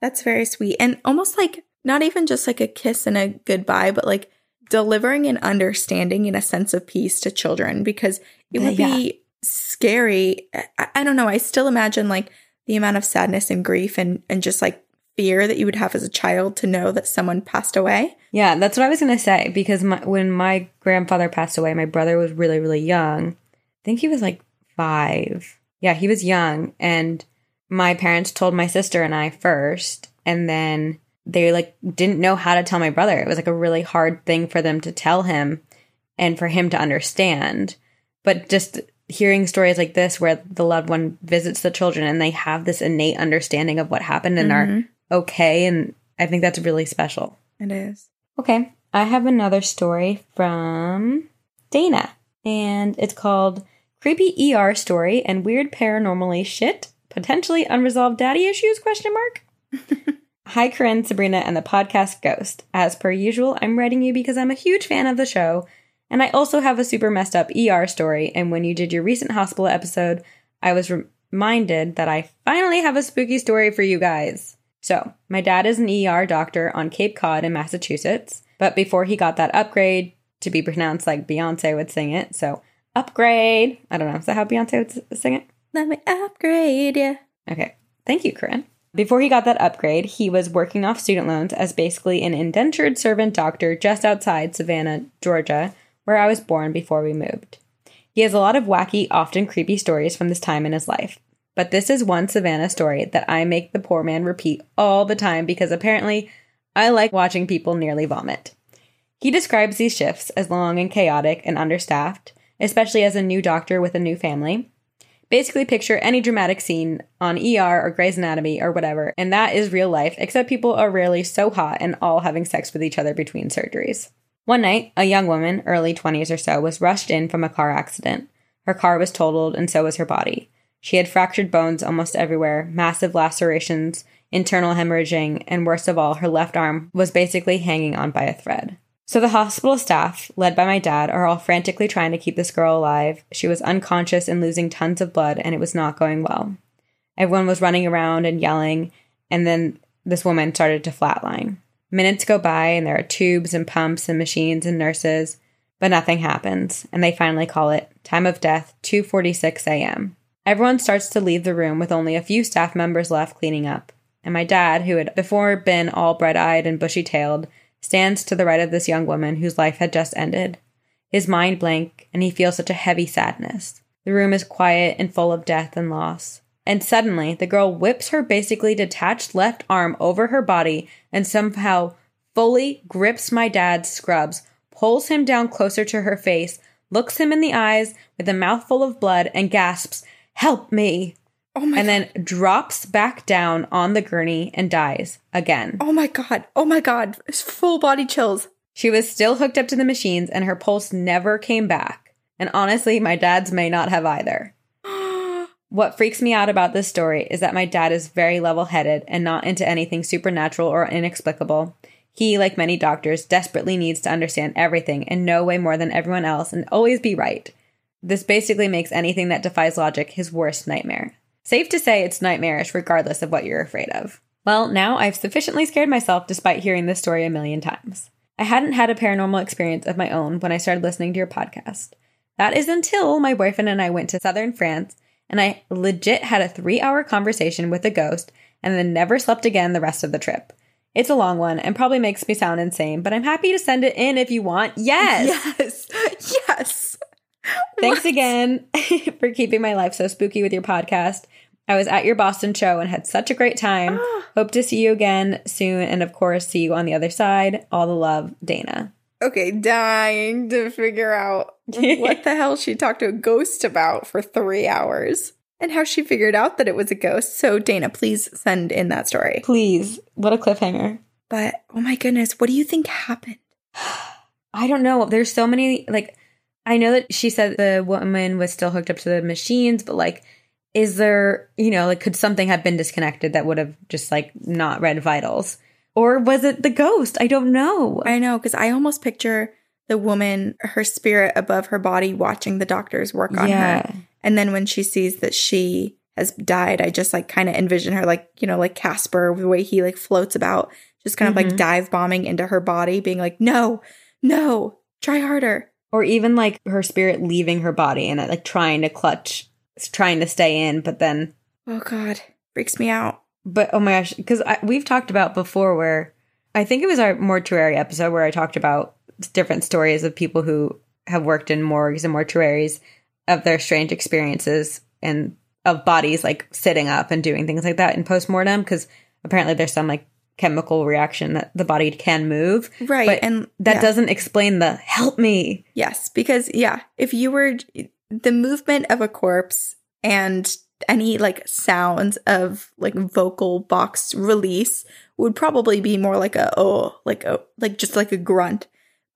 That's very sweet. And almost like not even just like a kiss and a goodbye, but like delivering an understanding and a sense of peace to children because it would Yeah. be scary. I, I don't know. I still imagine like the amount of sadness and grief and, and just like fear that you would have as a child to know that someone passed away. Yeah, that's what I was going to say because my, when my grandfather passed away, my brother was really, really young. I think he was like five. Yeah, he was young. And my parents told my sister and I first. And then they like didn't know how to tell my brother. It was like a really hard thing for them to tell him and for him to understand. But just hearing stories like this where the loved one visits the children and they have this innate understanding of what happened and are okay. And I think that's really special. It is. Okay, I have another story from Dana, and it's called "Creepy ER Story and Weird Paranormally Shit, Potentially Unresolved Daddy Issues?" Question mark. (laughs) Hi, Corinne, Sabrina, and the podcast Ghost. As per usual, I'm writing you because I'm a huge fan of the show, and I also have a super messed up ER story. And when you did your recent hospital episode, I was reminded that I finally have a spooky story for you guys. So, my dad is an ER doctor on Cape Cod in Massachusetts, but before he got that upgrade to be pronounced like Beyonce would sing it, so upgrade. I don't know, is that how Beyonce would sing it? Let me upgrade you. Okay. Thank you, Corinne. Before he got that upgrade, he was working off student loans as basically an indentured servant doctor just outside Savannah, Georgia, where I was born before we moved. He has a lot of wacky, often creepy stories from this time in his life. But this is one Savannah story that I make the poor man repeat all the time because apparently I like watching people nearly vomit. He describes these shifts as long and chaotic and understaffed, especially as a new doctor with a new family. Basically, picture any dramatic scene on ER or Grey's Anatomy or whatever, and that is real life, except people are rarely so hot and all having sex with each other between surgeries. One night, a young woman, early 20s or so, was rushed in from a car accident. Her car was totaled, and so was her body. She had fractured bones almost everywhere, massive lacerations, internal hemorrhaging, and worst of all, her left arm was basically hanging on by a thread. So the hospital staff, led by my dad, are all frantically trying to keep this girl alive. She was unconscious and losing tons of blood, and it was not going well. Everyone was running around and yelling, and then this woman started to flatline. Minutes go by, and there are tubes and pumps and machines and nurses, but nothing happens, and they finally call it time of death 2:46 a.m. Everyone starts to leave the room with only a few staff members left cleaning up. And my dad, who had before been all bright eyed and bushy tailed, stands to the right of this young woman whose life had just ended. His mind blank, and he feels such a heavy sadness. The room is quiet and full of death and loss. And suddenly, the girl whips her basically detached left arm over her body and somehow fully grips my dad's scrubs, pulls him down closer to her face, looks him in the eyes with a mouthful of blood, and gasps, Help me! Oh my and then drops back down on the gurney and dies again. Oh my god. Oh my god. It's full body chills. She was still hooked up to the machines and her pulse never came back. And honestly, my dad's may not have either. (gasps) What freaks me out about this story is that my dad is very level headed and not into anything supernatural or inexplicable. He, like many doctors, desperately needs to understand everything and know way more than everyone else and always be right. This basically makes anything that defies logic his worst nightmare. Safe to say it's nightmarish regardless of what you're afraid of. Well, now I've sufficiently scared myself despite hearing this story a million times. I hadn't had a paranormal experience of my own when I started listening to your podcast. That is until my boyfriend and I went to southern France and I legit had a three hour conversation with a ghost and then never slept again the rest of the trip. It's a long one and probably makes me sound insane, but I'm happy to send it in if you want. Yes. Yes. (laughs) Yes. Thanks What? again (laughs) for keeping my life so spooky with your podcast. I was at your Boston show and had such a great time. Ah. Hope to see you again soon. And of course, see you on the other side. All the love, Dana. Okay, dying to figure out what (laughs) the hell she talked to a ghost about for three hours and how she figured out that it was a ghost. So, Dana, please send in that story. Please, what a cliffhanger. But oh my goodness, what do you think happened? I don't know. There's so many, like, I know that she said the woman was still hooked up to the machines, but like, is there, you know, like, could something have been disconnected that would have just like not read vitals? Or was it the ghost? I don't know. I know, because I almost picture the woman, her spirit above her body, watching the doctors work on Yeah. her. And then when she sees that she has died, I just like kind of envision her like, you know, like Casper, the way he like floats about, just kind of like Mhm. dive bombing into her body, being like, no, no, try harder. or even like her spirit leaving her body and like trying to clutch, trying to stay in, but then, Oh God, freaks me out. but oh my gosh, because we've talked about before where I think it was our mortuary episode where I talked about different stories of people who have worked in morgues and mortuaries of their strange experiences and of bodies like sitting up and doing things like that in postmortem because apparently there's some like chemical reaction that the body can move Right. but and that yeah. doesn't explain the help me Yes, because yeah, if you were the movement of a corpse and any like sounds of like vocal box release would probably be more like a oh, like a like just like a grunt.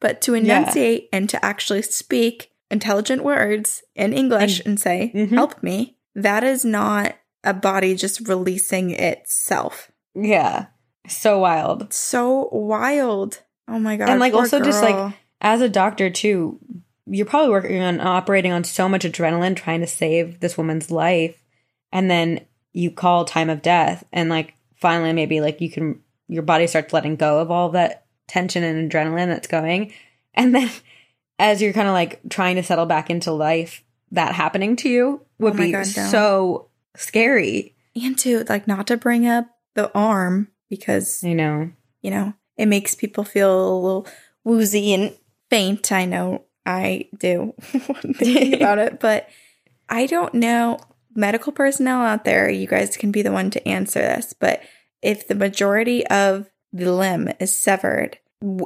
But to enunciate and to actually speak intelligent words in English and, say, Mhm. help me, that is not a body just releasing itself. yeah so wild So wild. Oh my god. and like also just like as a doctor too you're probably working on operating on so much adrenaline trying to save this woman's life. And then you call time of death and like finally maybe like you can your body starts letting go of all that tension and adrenaline that's going. And then (laughs) as you're kind of like trying to settle back into life that happening to you would Oh be God, so scary. And to like not to bring up the arm because you know. you know it makes people feel a little woozy and faint i know i do (laughs) (laughs) thinking about it but i don't know medical personnel out there you guys can be the one to answer this but if the majority of the limb is severed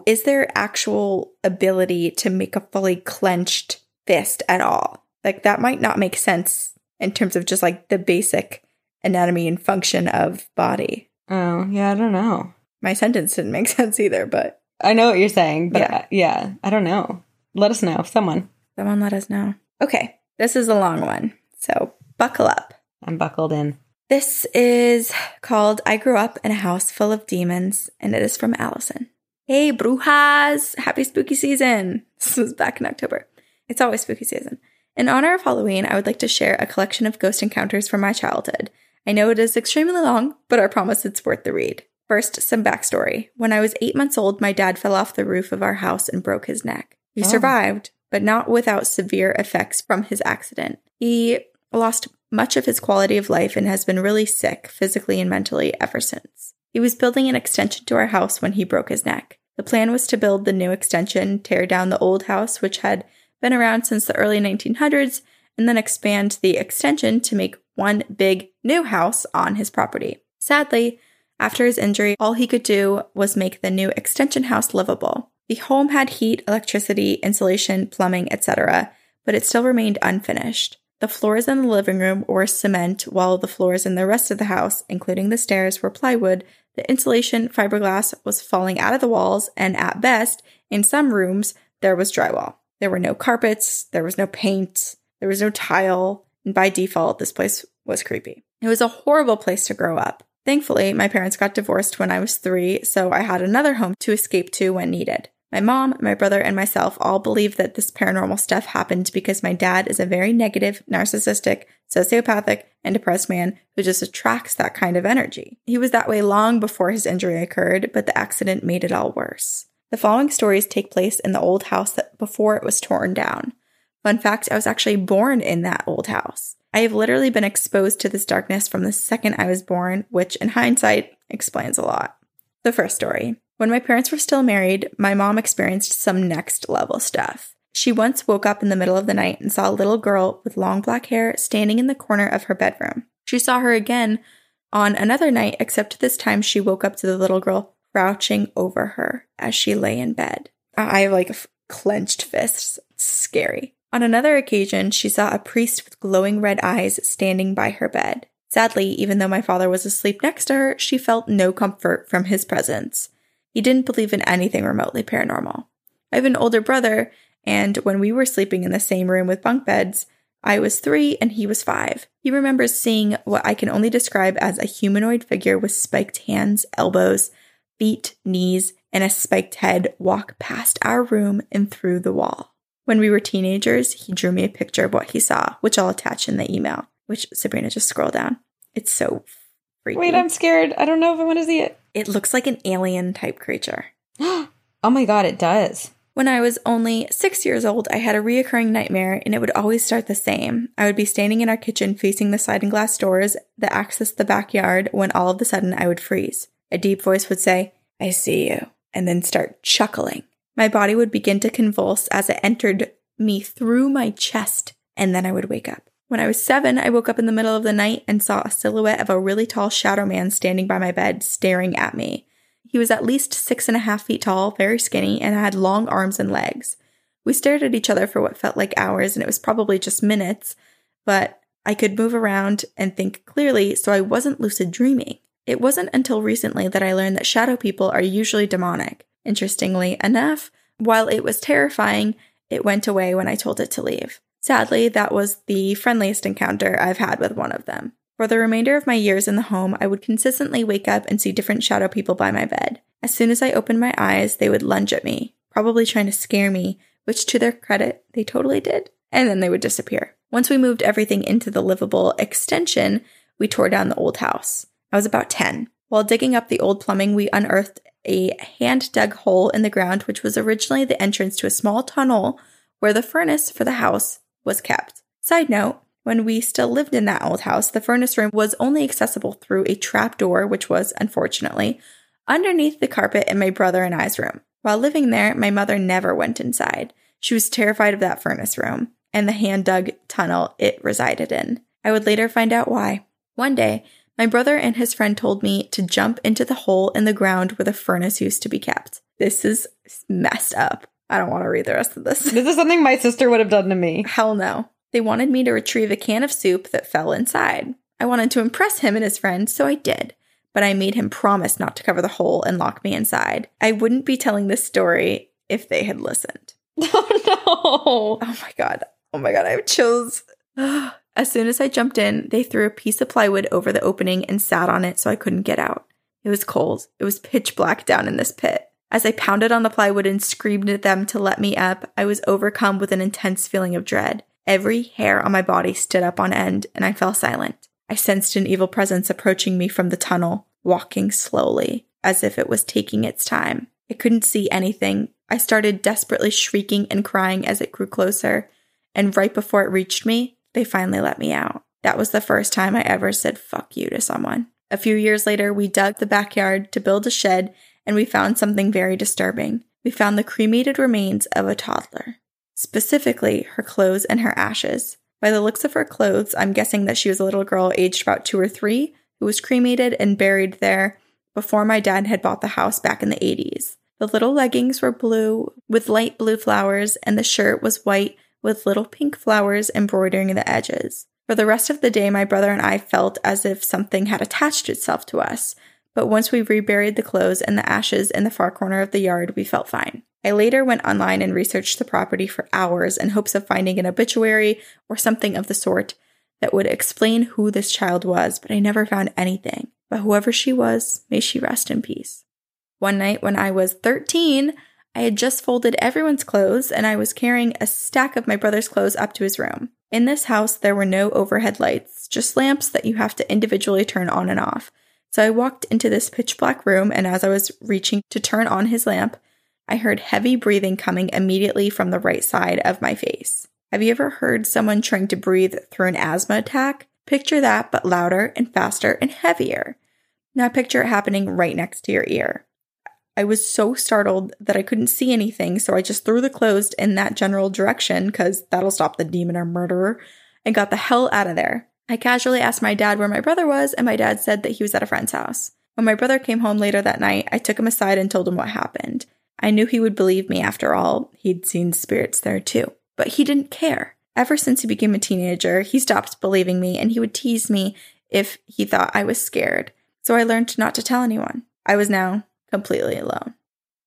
is there actual ability to make a fully clenched fist at all like that might not make sense in terms of just like the basic anatomy and function of body oh yeah i don't know my sentence didn't make (laughs) sense either, but I know what you're saying, but Yeah. yeah, yeah I don't know. Let us know, someone. someone let us know. Okay, this is a long one, so buckle up. I'm buckled in. This is called I Grew Up in a House Full of Demons, and it is from Allison. Hey, brujas! Happy spooky season! This was back in October. It's always spooky season. In honor of Halloween, I would like to share a collection of ghost encounters from my childhood. I know it is extremely long, but I promise it's worth the read. First, some backstory. When I was eight months old, my dad fell off the roof of our house and broke his neck. He Oh. survived, but not without severe effects from his accident. He lost much of his quality of life and has been really sick physically and mentally ever since. He was building an extension to our house when he broke his neck. The plan was to build the new extension, tear down the old house, which had been around since the early 1900s, and then expand the extension to make one big new house on his property. Sadly, after his injury, all he could do was make the new extension house livable. The home had heat, electricity, insulation, plumbing, etc., but it still remained unfinished. The floors in the living room were cement, while the floors in the rest of the house, including the stairs, were plywood. The insulation fiberglass was falling out of the walls, and at best, in some rooms, there was drywall. There were no carpets, there was no paint, there was no tile, and by default, this place was creepy. It was a horrible place to grow up. Thankfully, my parents got divorced when I was three, so I had another home to escape to when needed. My mom, my brother, and myself all believe that this paranormal stuff happened because my dad is a very negative, narcissistic, sociopathic, and depressed man who just attracts that kind of energy. He was that way long before his injury occurred, but the accident made it all worse. The following stories take place in the old house that before it was torn down. Fun fact, I was actually born in that old house. I have literally been exposed to this darkness from the second I was born, which in hindsight explains a lot. The first story. When my parents were still married, my mom experienced some next level stuff. She once woke up in the middle of the night and saw a little girl with long black hair standing in the corner of her bedroom. She saw her again on another night, except this time she woke up to the little girl crouching over her as she lay in bed. I have like clenched fists. It's scary. On another occasion, she saw a priest with glowing red eyes standing by her bed. Sadly, even though my father was asleep next to her, she felt no comfort from his presence. He didn't believe in anything remotely paranormal. I have an older brother, and when we were sleeping in the same room with bunk beds, I was three and he was five. He remembers seeing what I can only describe as a humanoid figure with spiked hands, elbows, feet, knees, and a spiked head walk past our room and through the wall. When we were teenagers, he drew me a picture of what he saw, which I'll attach in the email, which Sabrina just scroll down. It's so freaky. Wait, I'm scared. I don't know if I want to see it. It looks like an alien type creature. (gasps) oh my god, it does. When I was only six years old, I had a reoccurring nightmare, and it would always start the same. I would be standing in our kitchen facing the sliding glass doors that access the backyard when all of a sudden I would freeze. A deep voice would say, I see you, and then start chuckling. My body would begin to convulse as it entered me through my chest, and then I would wake up. When I was seven, I woke up in the middle of the night and saw a silhouette of a really tall shadow man standing by my bed, staring at me. He was at least six and a half feet tall, very skinny, and had long arms and legs. We stared at each other for what felt like hours, and it was probably just minutes, but I could move around and think clearly, so I wasn't lucid dreaming. It wasn't until recently that I learned that shadow people are usually demonic. Interestingly enough, while it was terrifying, it went away when I told it to leave. Sadly, that was the friendliest encounter I've had with one of them. For the remainder of my years in the home, I would consistently wake up and see different shadow people by my bed. As soon as I opened my eyes, they would lunge at me, probably trying to scare me, which to their credit, they totally did. And then they would disappear. Once we moved everything into the livable extension, we tore down the old house. I was about 10. While digging up the old plumbing, we unearthed a hand dug hole in the ground, which was originally the entrance to a small tunnel where the furnace for the house was kept. Side note, when we still lived in that old house, the furnace room was only accessible through a trap door, which was, unfortunately, underneath the carpet in my brother and I's room. While living there, my mother never went inside. She was terrified of that furnace room and the hand dug tunnel it resided in. I would later find out why. One day, my brother and his friend told me to jump into the hole in the ground where the furnace used to be kept. This is messed up. I don't want to read the rest of this. This is something my sister would have done to me. Hell no. They wanted me to retrieve a can of soup that fell inside. I wanted to impress him and his friend, so I did. But I made him promise not to cover the hole and lock me inside. I wouldn't be telling this story if they had listened. (laughs) Oh no. Oh my god. Oh my god, I have chills. (gasps) as soon as I jumped in, they threw a piece of plywood over the opening and sat on it so I couldn't get out. It was cold. It was pitch black down in this pit. As I pounded on the plywood and screamed at them to let me up, I was overcome with an intense feeling of dread. Every hair on my body stood up on end, and I fell silent. I sensed an evil presence approaching me from the tunnel, walking slowly, as if it was taking its time. I couldn't see anything. I started desperately shrieking and crying as it grew closer, and right before it reached me, they finally let me out. That was the first time I ever said fuck you to someone. A few years later, we dug the backyard to build a shed and we found something very disturbing. We found the cremated remains of a toddler, specifically her clothes and her ashes. By the looks of her clothes, I'm guessing that she was a little girl aged about two or three who was cremated and buried there before my dad had bought the house back in the 80s. The little leggings were blue with light blue flowers, and the shirt was white with little pink flowers embroidering the edges. For the rest of the day, my brother and I felt as if something had attached itself to us, but once we reburied the clothes and the ashes in the far corner of the yard, we felt fine. I later went online and researched the property for hours in hopes of finding an obituary or something of the sort that would explain who this child was, but I never found anything. But whoever she was, may she rest in peace. One night when I was 13, I had just folded everyone's clothes and I was carrying a stack of my brother's clothes up to his room. In this house, there were no overhead lights, just lamps that you have to individually turn on and off. So I walked into this pitch black room, and as I was reaching to turn on his lamp, I heard heavy breathing coming immediately from the right side of my face. Have you ever heard someone trying to breathe through an asthma attack? Picture that, but louder and faster and heavier. Now picture it happening right next to your ear. I was so startled that I couldn't see anything, so I just threw the clothes in that general direction because that'll stop the demon or murderer and got the hell out of there. I casually asked my dad where my brother was, and my dad said that he was at a friend's house. When my brother came home later that night, I took him aside and told him what happened. I knew he would believe me after all, he'd seen spirits there too. But he didn't care. Ever since he became a teenager, he stopped believing me and he would tease me if he thought I was scared. So I learned not to tell anyone. I was now completely alone.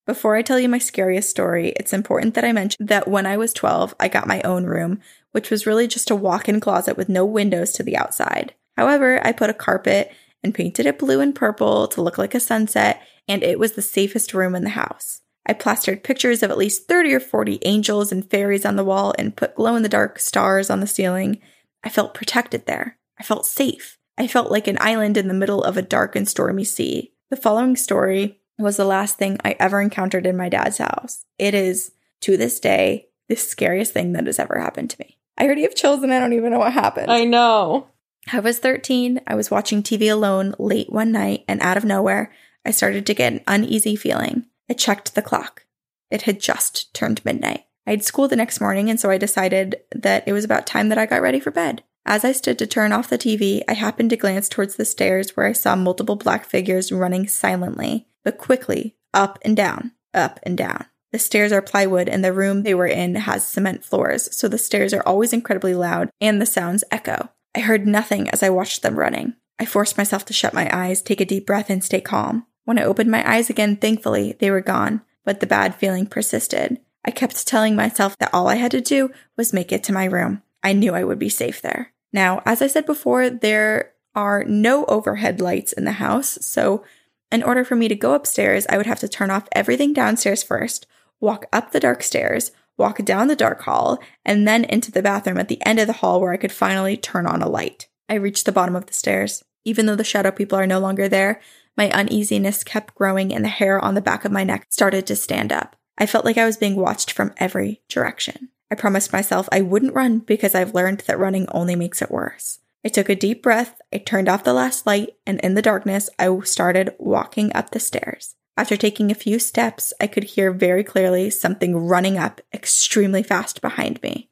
Before I tell you my scariest story, it's important that I mention that when I was 12, I got my own room, which was really just a walk in closet with no windows to the outside. However, I put a carpet and painted it blue and purple to look like a sunset, and it was the safest room in the house. I plastered pictures of at least 30 or 40 angels and fairies on the wall and put glow in the dark stars on the ceiling. I felt protected there. I felt safe. I felt like an island in the middle of a dark and stormy sea. The following story was the last thing I ever encountered in my dad's house. It is, to this day, the scariest thing that has ever happened to me. I already have chills and I don't even know what happened. I know. I was 13. I was watching TV alone late one night, and out of nowhere, I started to get an uneasy feeling. I checked the clock. It had just turned midnight. I had school the next morning, and so I decided that it was about time that I got ready for bed. As I stood to turn off the TV, I happened to glance towards the stairs where I saw multiple black figures running silently, but quickly, up and down, up and down. The stairs are plywood, and the room they were in has cement floors, so the stairs are always incredibly loud and the sounds echo. I heard nothing as I watched them running. I forced myself to shut my eyes, take a deep breath, and stay calm. When I opened my eyes again, thankfully, they were gone, but the bad feeling persisted. I kept telling myself that all I had to do was make it to my room. I knew I would be safe there. Now, as I said before, there are no overhead lights in the house, so in order for me to go upstairs, I would have to turn off everything downstairs first, walk up the dark stairs, walk down the dark hall, and then into the bathroom at the end of the hall where I could finally turn on a light. I reached the bottom of the stairs. Even though the shadow people are no longer there, my uneasiness kept growing and the hair on the back of my neck started to stand up. I felt like I was being watched from every direction. I promised myself I wouldn't run because I've learned that running only makes it worse. I took a deep breath, I turned off the last light, and in the darkness, I started walking up the stairs. After taking a few steps, I could hear very clearly something running up extremely fast behind me.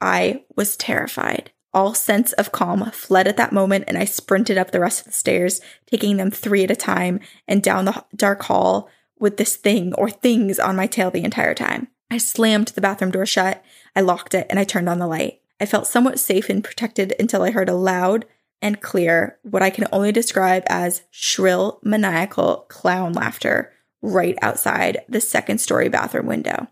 I was terrified. All sense of calm fled at that moment, and I sprinted up the rest of the stairs, taking them three at a time and down the dark hall with this thing or things on my tail the entire time. I slammed the bathroom door shut, I locked it, and I turned on the light. I felt somewhat safe and protected until I heard a loud and clear, what I can only describe as shrill, maniacal clown laughter right outside the second story bathroom window.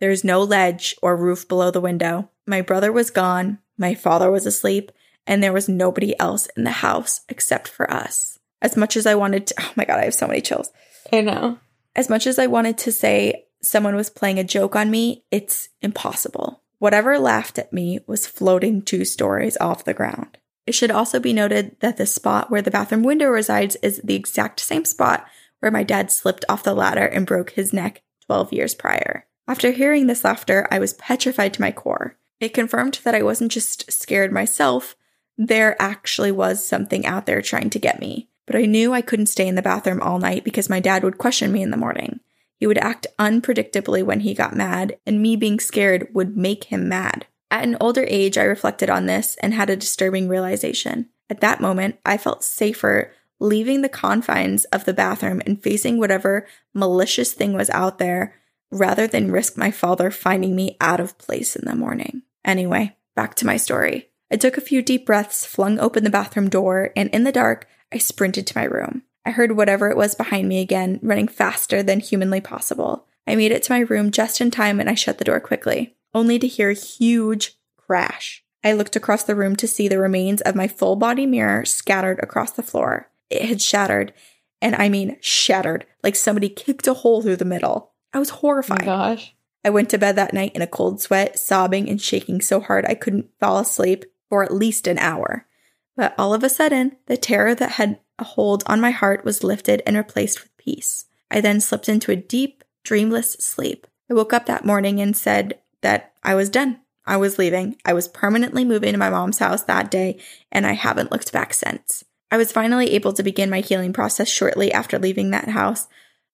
There's no ledge or roof below the window. My brother was gone, my father was asleep, and there was nobody else in the house except for us. As much as I wanted to, (laughs) oh my God, I have so many chills. I know. As much as I wanted to say someone was playing a joke on me, it's impossible. Whatever laughed at me was floating two stories off the ground. It should also be noted that the spot where the bathroom window resides is the exact same spot where my dad slipped off the ladder and broke his neck 12 years prior. After hearing this laughter, I was petrified to my core. It confirmed that I wasn't just scared myself, there actually was something out there trying to get me. But I knew I couldn't stay in the bathroom all night because my dad would question me in the morning. He would act unpredictably when he got mad, and me being scared would make him mad. At an older age, I reflected on this and had a disturbing realization. At that moment, I felt safer leaving the confines of the bathroom and facing whatever malicious thing was out there rather than risk my father finding me out of place in the morning. Anyway, back to my story. I took a few deep breaths, flung open the bathroom door, and in the dark, I sprinted to my room. I heard whatever it was behind me again, running faster than humanly possible. I made it to my room just in time and I shut the door quickly, only to hear a huge crash. I looked across the room to see the remains of my full body mirror scattered across the floor. It had shattered, and I mean shattered, like somebody kicked a hole through the middle. I was oh horrified. Oh gosh. I went to bed that night in a cold sweat, sobbing and shaking so hard I couldn't fall asleep for at least an hour. But all of a sudden, the terror that had a hold on my heart was lifted and replaced with peace. I then slipped into a deep, dreamless sleep. I woke up that morning and said that I was done. I was leaving. I was permanently moving to my mom's house that day, and I haven't looked back since. I was finally able to begin my healing process shortly after leaving that house,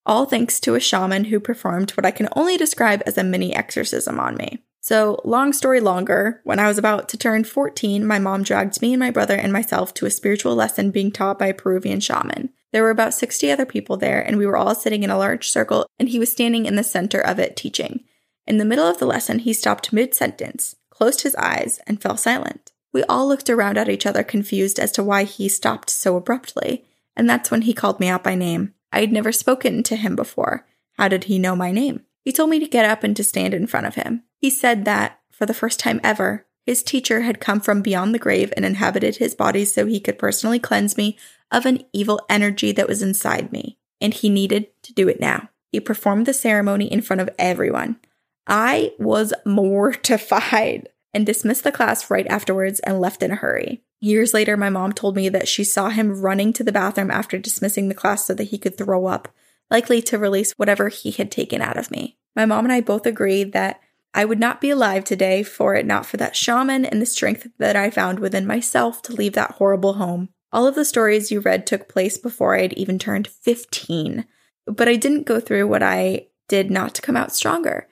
all thanks to a shaman who performed what I can only describe as a mini exorcism on me. So, long story longer, when I was about to turn 14, my mom dragged me and my brother and myself to a spiritual lesson being taught by a Peruvian shaman. There were about 60 other people there, and we were all sitting in a large circle, and he was standing in the center of it teaching. In the middle of the lesson, he stopped mid sentence, closed his eyes, and fell silent. We all looked around at each other, confused as to why he stopped so abruptly, and that's when he called me out by name. I had never spoken to him before. How did he know my name? He told me to get up and to stand in front of him. He said that, for the first time ever, his teacher had come from beyond the grave and inhabited his body so he could personally cleanse me of an evil energy that was inside me, and he needed to do it now. He performed the ceremony in front of everyone. I was mortified (laughs) and dismissed the class right afterwards and left in a hurry. Years later, my mom told me that she saw him running to the bathroom after dismissing the class so that he could throw up, likely to release whatever he had taken out of me. My mom and I both agreed that I would not be alive today for it not for that shaman and the strength that I found within myself to leave that horrible home. All of the stories you read took place before I had even turned 15, but I didn't go through what I did not to come out stronger.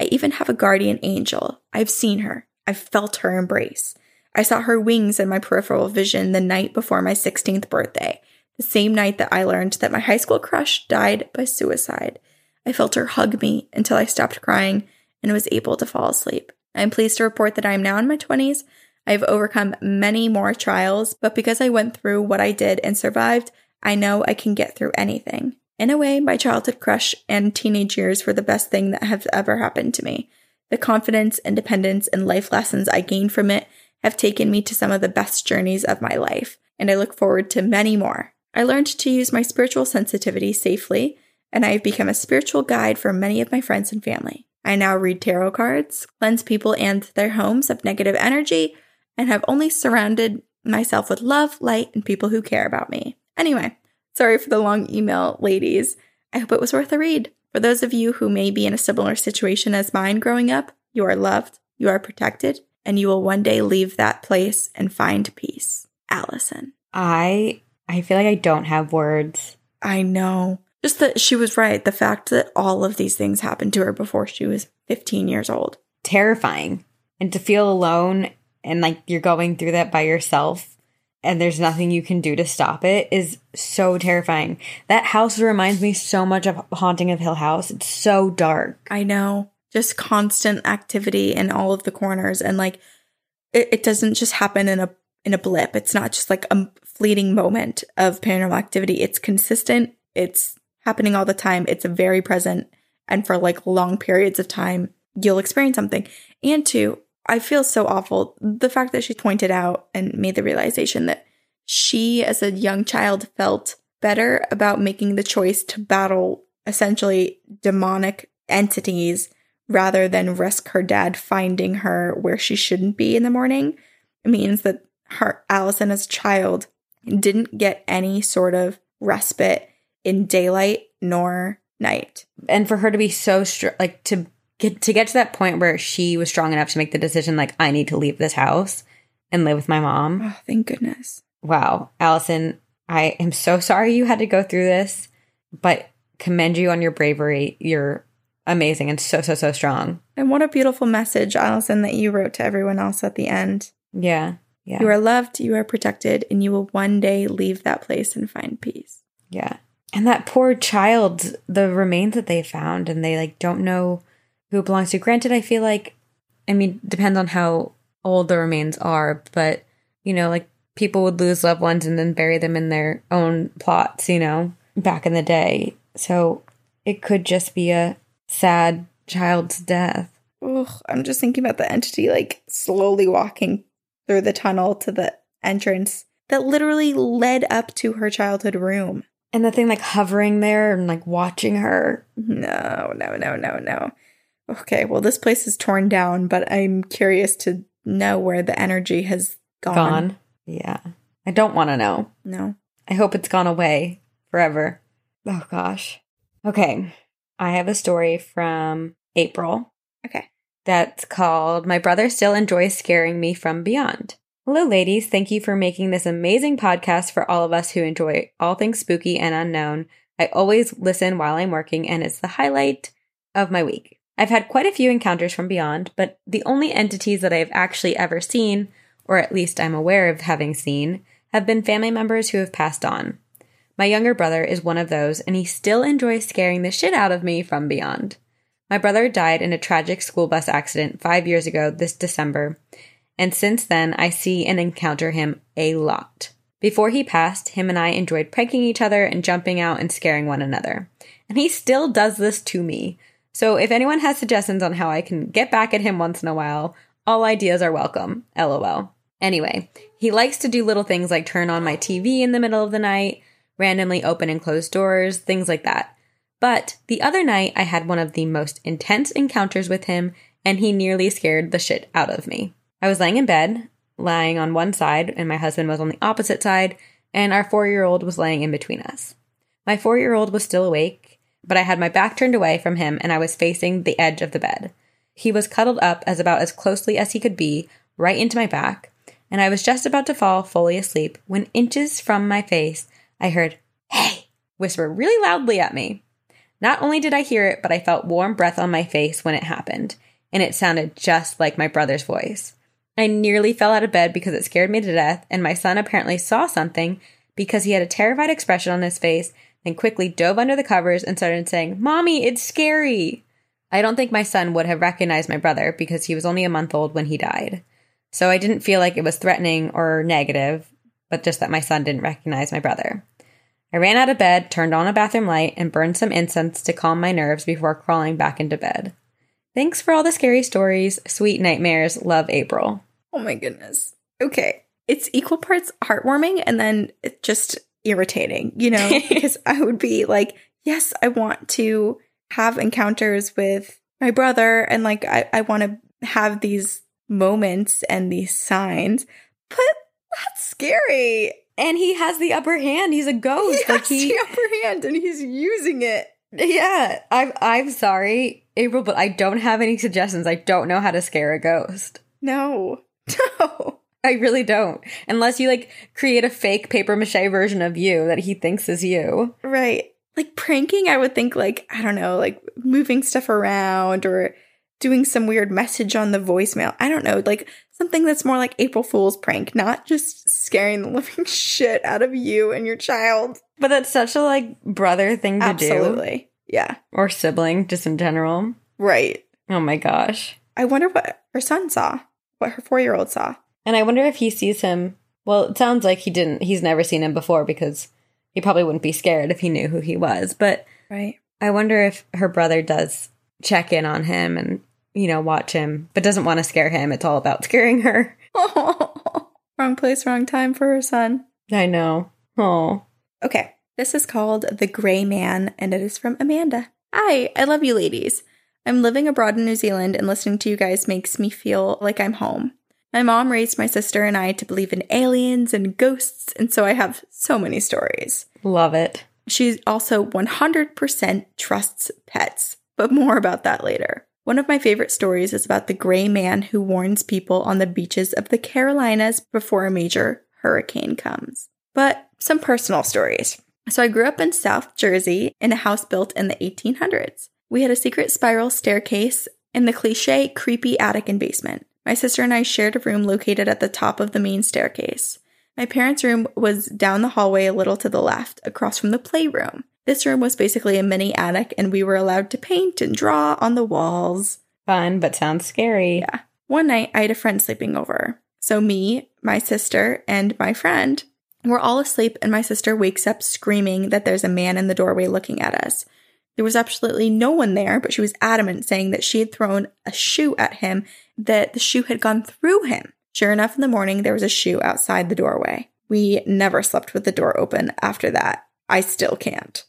I even have a guardian angel. I've seen her. I've felt her embrace. I saw her wings in my peripheral vision the night before my 16th birthday, the same night that I learned that my high school crush died by suicide. I felt her hug me until I stopped crying and was able to fall asleep. I am pleased to report that I am now in my 20s. I have overcome many more trials, but because I went through what I did and survived, I know I can get through anything. In a way, my childhood crush and teenage years were the best thing that have ever happened to me. The confidence, independence, and life lessons I gained from it have taken me to some of the best journeys of my life, and I look forward to many more. I learned to use my spiritual sensitivity safely, and I have become a spiritual guide for many of my friends and family. I now read tarot cards, cleanse people and their homes of negative energy, and have only surrounded myself with love, light, and people who care about me. Anyway, Sorry for the long email, ladies. I hope it was worth a read. For those of you who may be in a similar situation as mine growing up, you are loved, you are protected, and you will one day leave that place and find peace. Allison. I I feel like I don't have words. I know. Just that she was right. The fact that all of these things happened to her before she was 15 years old. Terrifying. And to feel alone and like you're going through that by yourself and there's nothing you can do to stop it is so terrifying. That house reminds me so much of Haunting of Hill House. It's so dark. I know. Just constant activity in all of the corners and like it, it doesn't just happen in a in a blip. It's not just like a fleeting moment of paranormal activity. It's consistent. It's happening all the time. It's very present and for like long periods of time you'll experience something. And two, I feel so awful. The fact that she pointed out and made the realization that she, as a young child, felt better about making the choice to battle essentially demonic entities rather than risk her dad finding her where she shouldn't be in the morning. It means that her Allison as a child didn't get any sort of respite in daylight nor night. And for her to be so str- like to get to get to that point where she was strong enough to make the decision like I need to leave this house and live with my mom. Oh, thank goodness. Wow, Allison, I am so sorry you had to go through this, but commend you on your bravery. You're amazing and so so so strong. And what a beautiful message, Allison, that you wrote to everyone else at the end. Yeah. Yeah. You are loved, you are protected, and you will one day leave that place and find peace. Yeah. And that poor child, the remains that they found, and they like don't know who it belongs to. Granted, I feel like I mean, depends on how old the remains are, but you know, like people would lose loved ones and then bury them in their own plots, you know, back in the day. So it could just be a sad child's death. Ugh, I'm just thinking about the entity like slowly walking through the tunnel to the entrance that literally led up to her childhood room. And the thing like hovering there and like watching her. No, no, no, no, no. Okay, well, this place is torn down, but I'm curious to know where the energy has gone. Gone. Yeah. I don't want to know. No. I hope it's gone away forever. Oh gosh. Okay. I have a story from April Okay. that's called My Brother Still Enjoys Scaring Me from Beyond. Hello, ladies. Thank you for making this amazing podcast for all of us who enjoy all things spooky and unknown. I always listen while I'm working, and it's the highlight of my week. I've had quite a few encounters from beyond, but the only entities that I've actually ever seen, or at least I'm aware of having seen, have been family members who have passed on. My younger brother is one of those, and he still enjoys scaring the shit out of me from beyond. My brother died in a tragic school bus accident five years ago this December, and since then I see and encounter him a lot. Before he passed, him and I enjoyed pranking each other and jumping out and scaring one another. And he still does this to me. So if anyone has suggestions on how I can get back at him once in a while, all ideas are welcome. LOL. Anyway, he likes to do little things like turn on my TV in the middle of the night, randomly open and close doors, things like that. But the other night, I had one of the most intense encounters with him, and he nearly scared the shit out of me. I was laying in bed, lying on one side, and my husband was on the opposite side, and our four year old was laying in between us. My four year old was still awake, but I had my back turned away from him and I was facing the edge of the bed. He was cuddled up as about as closely as he could be, right into my back, and I was just about to fall fully asleep when inches from my face, I heard, Hey! whisper really loudly at me. Not only did I hear it, but I felt warm breath on my face when it happened, and it sounded just like my brother's voice. I nearly fell out of bed because it scared me to death, and my son apparently saw something because he had a terrified expression on his face, then quickly dove under the covers and started saying, Mommy, it's scary. I don't think my son would have recognized my brother because he was only a month old when he died. So I didn't feel like it was threatening or negative, but just that my son didn't recognize my brother. I ran out of bed, turned on a bathroom light, and burned some incense to calm my nerves before crawling back into bed. Thanks for all the scary stories. Sweet nightmares. Love April. Oh my goodness. Okay. It's equal parts heartwarming and then it's just irritating, you know, (laughs) because I would be like, yes, I want to have encounters with my brother and like I, I want to have these moments and these signs, but that's scary. And he has the upper hand. He's a ghost. He like has he, the upper hand and he's using it. yeah. I'm I'm sorry, April, but I don't have any suggestions. I don't know how to scare a ghost. No. (laughs) No. I really don't. Unless you like create a fake paper mache version of you that he thinks is you. Right. Like pranking, I would think like, I don't know, like moving stuff around or doing some weird message on the voicemail. I don't know, like something that's more like April Fool's prank, not just scaring the (laughs) living shit out of you and your child. But that's such a like brother thing to do. Absolutely. Yeah. Or sibling, just in general. Right. Oh my gosh. I wonder what her son saw, what her four year old saw. And I wonder if he sees him. Well, it sounds like he didn't. He's never seen him before because he probably wouldn't be scared if he knew who he was. But Right. I wonder if her brother does check in on him and, you know, watch him, but doesn't want to scare him. It's all about scaring her. (laughs) wrong place, wrong time for her son. I know. Oh. Okay, this is called The Gray Man, and it is from Amanda. Hi, I love you ladies. I'm living abroad in New Zealand, and listening to you guys makes me feel like I'm home. My mom raised my sister and I to believe in aliens and ghosts, and so I have so many stories. Love it. She also 100% trusts pets, but more about that later. One of my favorite stories is about the gray man who warns people on the beaches of the Carolinas before a major hurricane comes. But some personal stories. So I grew up in South Jersey in a house built in the 1800s. We had a secret spiral staircase and the cliche creepy attic and basement. My sister and I shared a room located at the top of the main staircase. My parents' room was down the hallway a little to the left, across from the playroom. This room was basically a mini attic, and we were allowed to paint and draw on the walls. Fun, but sounds scary. Yeah. One night, I had a friend sleeping over. So, me, my sister, and my friend were all asleep, and my sister wakes up screaming that there's a man in the doorway looking at us. There was absolutely no one there, but she was adamant, saying that she had thrown a shoe at him, that the shoe had gone through him. Sure enough, in the morning, there was a shoe outside the doorway. We never slept with the door open after that. I still can't.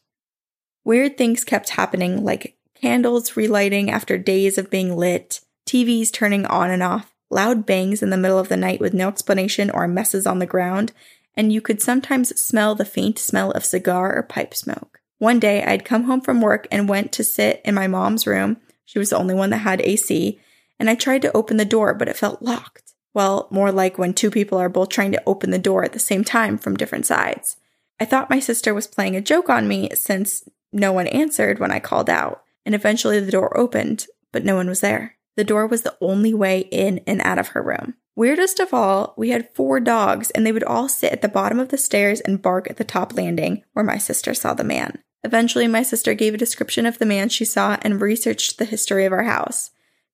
Weird things kept happening, like candles relighting after days of being lit, TVs turning on and off, loud bangs in the middle of the night with no explanation or messes on the ground, and you could sometimes smell the faint smell of cigar or pipe smoke. One day, I'd come home from work and went to sit in my mom's room. She was the only one that had AC, and I tried to open the door, but it felt locked. Well, more like when two people are both trying to open the door at the same time from different sides. I thought my sister was playing a joke on me since no one answered when I called out, and eventually the door opened, but no one was there. The door was the only way in and out of her room. Weirdest of all, we had four dogs, and they would all sit at the bottom of the stairs and bark at the top landing where my sister saw the man. Eventually, my sister gave a description of the man she saw and researched the history of our house.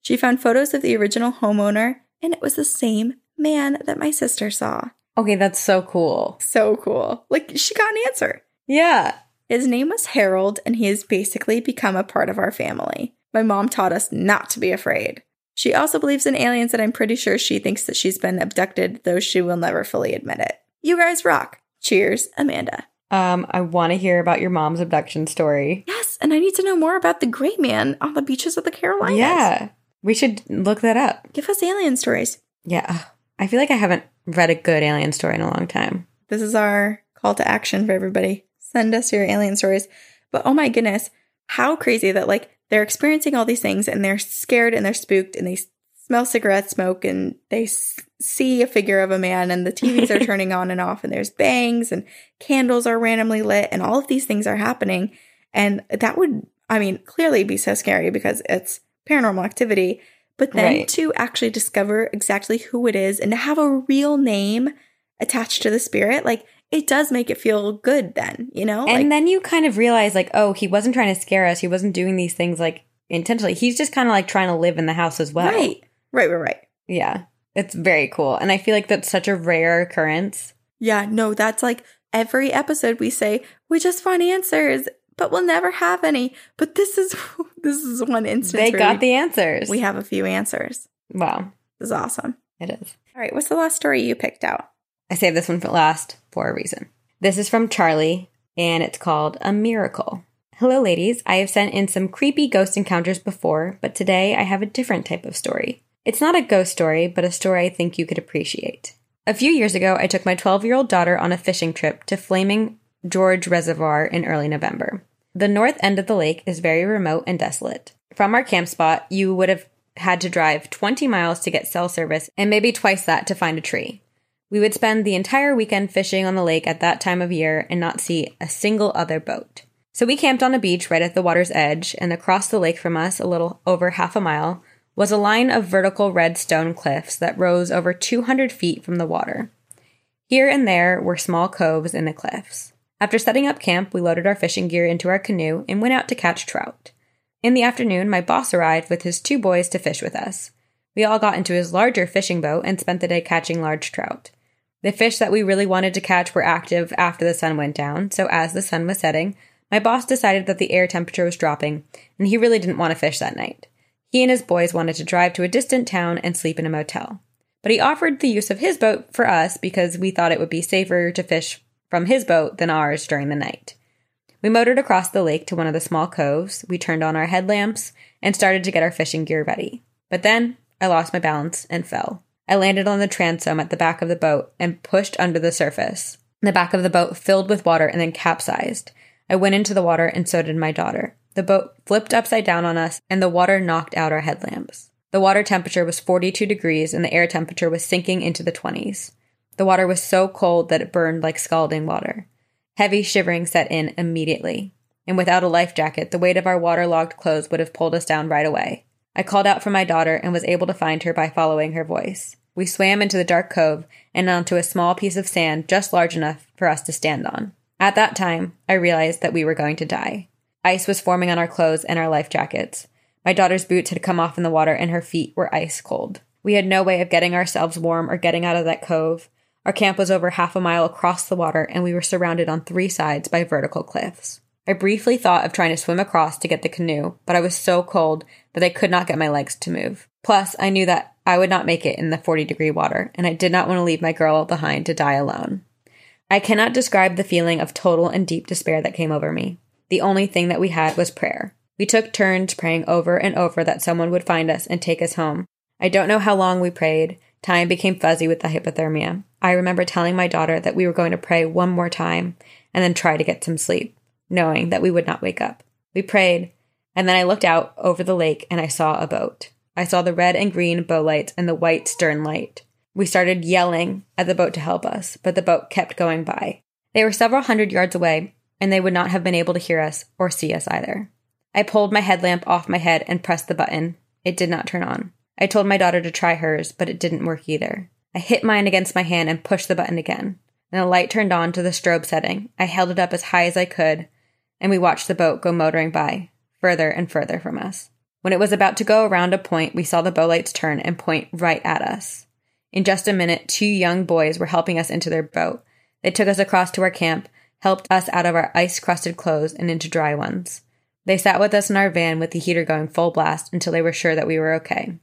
She found photos of the original homeowner and it was the same man that my sister saw. Okay, that's so cool. So cool. Like, she got an answer. Yeah. His name was Harold, and he has basically become a part of our family. My mom taught us not to be afraid. She also believes in aliens, and I'm pretty sure she thinks that she's been abducted, though she will never fully admit it. You guys rock. Cheers, Amanda. Um, I want to hear about your mom's abduction story. Yes, and I need to know more about the gray man on the beaches of the Carolinas. Yeah. We should look that up. Give us alien stories. Yeah. I feel like I haven't read a good alien story in a long time. This is our call to action for everybody. Send us your alien stories. But oh my goodness, how crazy that like they're experiencing all these things and they're scared and they're spooked and they smell cigarette smoke and they s- see a figure of a man and the TVs are (laughs) turning on and off and there's bangs and candles are randomly lit and all of these things are happening. And that would, I mean, clearly be so scary because it's paranormal activity. But then Right. to actually discover exactly who it is and to have a real name attached to the spirit, like it does make it feel good then, you know? And like, then you kind of realize, like, oh, he wasn't trying to scare us. He wasn't doing these things like intentionally. He's just kind of like trying to live in the house as well. right, right, right, right. Yeah. It's very cool. And I feel like that's such a rare occurrence. Yeah, no, that's like every episode we say, we just want answers, but we'll never have any. But this is (laughs) this is one instance They got the answers. we have a few answers. wow. This is awesome. It is. All right, what's the last story you picked out? I saved this one for last for a reason. This is from Charlie, and it's called A Miracle. Hello, ladies. I have sent in some creepy ghost encounters before, but today I have a different type of story. It's not a ghost story, but a story I think you could appreciate. A few years ago, I took my 12 year old daughter on a fishing trip to Flaming Gorge Reservoir in early November. The north end of the lake is very remote and desolate. From our camp spot, you would have had to drive 20 miles to get cell service and maybe twice that to find a tree. We would spend the entire weekend fishing on the lake at that time of year and not see a single other boat. So we camped on a beach right at the water's edge, and across the lake from us, a little over half a mile, was a line of vertical red stone cliffs that rose over 200 feet from the water. Here and there were small coves in the cliffs. After setting up camp, we loaded our fishing gear into our canoe and went out to catch trout. In the afternoon, my boss arrived with his two boys to fish with us. We all got into his larger fishing boat and spent the day catching large trout. The fish that we really wanted to catch were active after the sun went down, so as the sun was setting, my boss decided that the air temperature was dropping, and he really didn't want to fish that night. He and his boys wanted to drive to a distant town and sleep in a motel. But he offered the use of his boat for us because we thought it would be safer to fish from his boat than ours during the night. We motored across the lake to one of the small coves, we turned on our headlamps, and started to get our fishing gear ready. But then I lost my balance and fell. I landed on the transom at the back of the boat and pushed under the surface. The back of the boat filled with water and then capsized. I went into the water and so did my daughter. The boat flipped upside down on us and the water knocked out our headlamps. The water temperature was 42 degrees and the air temperature was sinking into the 20s. The water was so cold that it burned like scalding water. Heavy shivering set in immediately. And without a life jacket, the weight of our waterlogged clothes would have pulled us down right away. I called out for my daughter and was able to find her by following her voice. We swam into the dark cove and onto a small piece of sand just large enough for us to stand on. At that time, I realized that we were going to die. Ice was forming on our clothes and our life jackets. My daughter's boots had come off in the water and her feet were ice cold. We had no way of getting ourselves warm or getting out of that cove. Our camp was over half a mile across the water, and we were surrounded on three sides by vertical cliffs. I briefly thought of trying to swim across to get the canoe, but I was so cold that I could not get my legs to move. Plus, I knew that I would not make it in the 40 degree water, and I did not want to leave my girl behind to die alone. I cannot describe the feeling of total and deep despair that came over me. The only thing that we had was prayer. We took turns praying over and over that someone would find us and take us home. I don't know how long we prayed. Time became fuzzy with the hypothermia. I remember telling my daughter that we were going to pray one more time and then try to get some sleep, knowing that we would not wake up. We prayed, and then I looked out over the lake and I saw a boat. I saw the red and green bow lights and the white stern light. We started yelling at the boat to help us, but the boat kept going by. They were several hundred yards away, and they would not have been able to hear us or see us either. I pulled my headlamp off my head and pressed the button. It did not turn on. I told my daughter to try hers, but it didn't work either. I hit mine against my hand and pushed the button again. And the light turned on to the strobe setting. I held it up as high as I could, and we watched the boat go motoring by, further and further from us. When it was about to go around a point, we saw the bow lights turn and point right at us. In just a minute, two young boys were helping us into their boat. They took us across to our camp, helped us out of our ice crusted clothes and into dry ones. They sat with us in our van with the heater going full blast until they were sure that we were okay.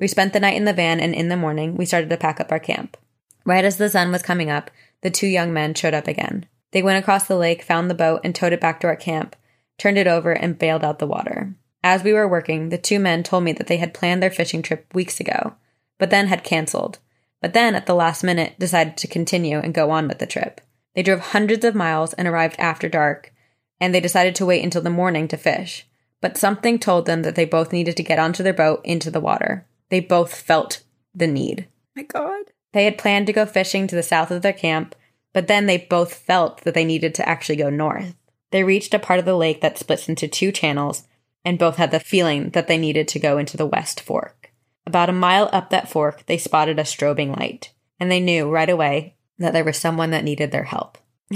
We spent the night in the van, and in the morning, we started to pack up our camp. Right as the sun was coming up, the two young men showed up again. They went across the lake, found the boat, and towed it back to our camp, turned it over, and bailed out the water. As we were working, the two men told me that they had planned their fishing trip weeks ago, but then had canceled. But then, at the last minute, decided to continue and go on with the trip. They drove hundreds of miles and arrived after dark, and they decided to wait until the morning to fish. But something told them that they both needed to get onto their boat into the water. They both felt the need. My God. They had planned to go fishing to the south of their camp, but then they both felt that they needed to actually go north. They reached a part of the lake that splits into two channels, and both had the feeling that they needed to go into the west fork. About a mile up that fork, they spotted a strobing light, and they knew right away that there was someone that needed their help. (laughs)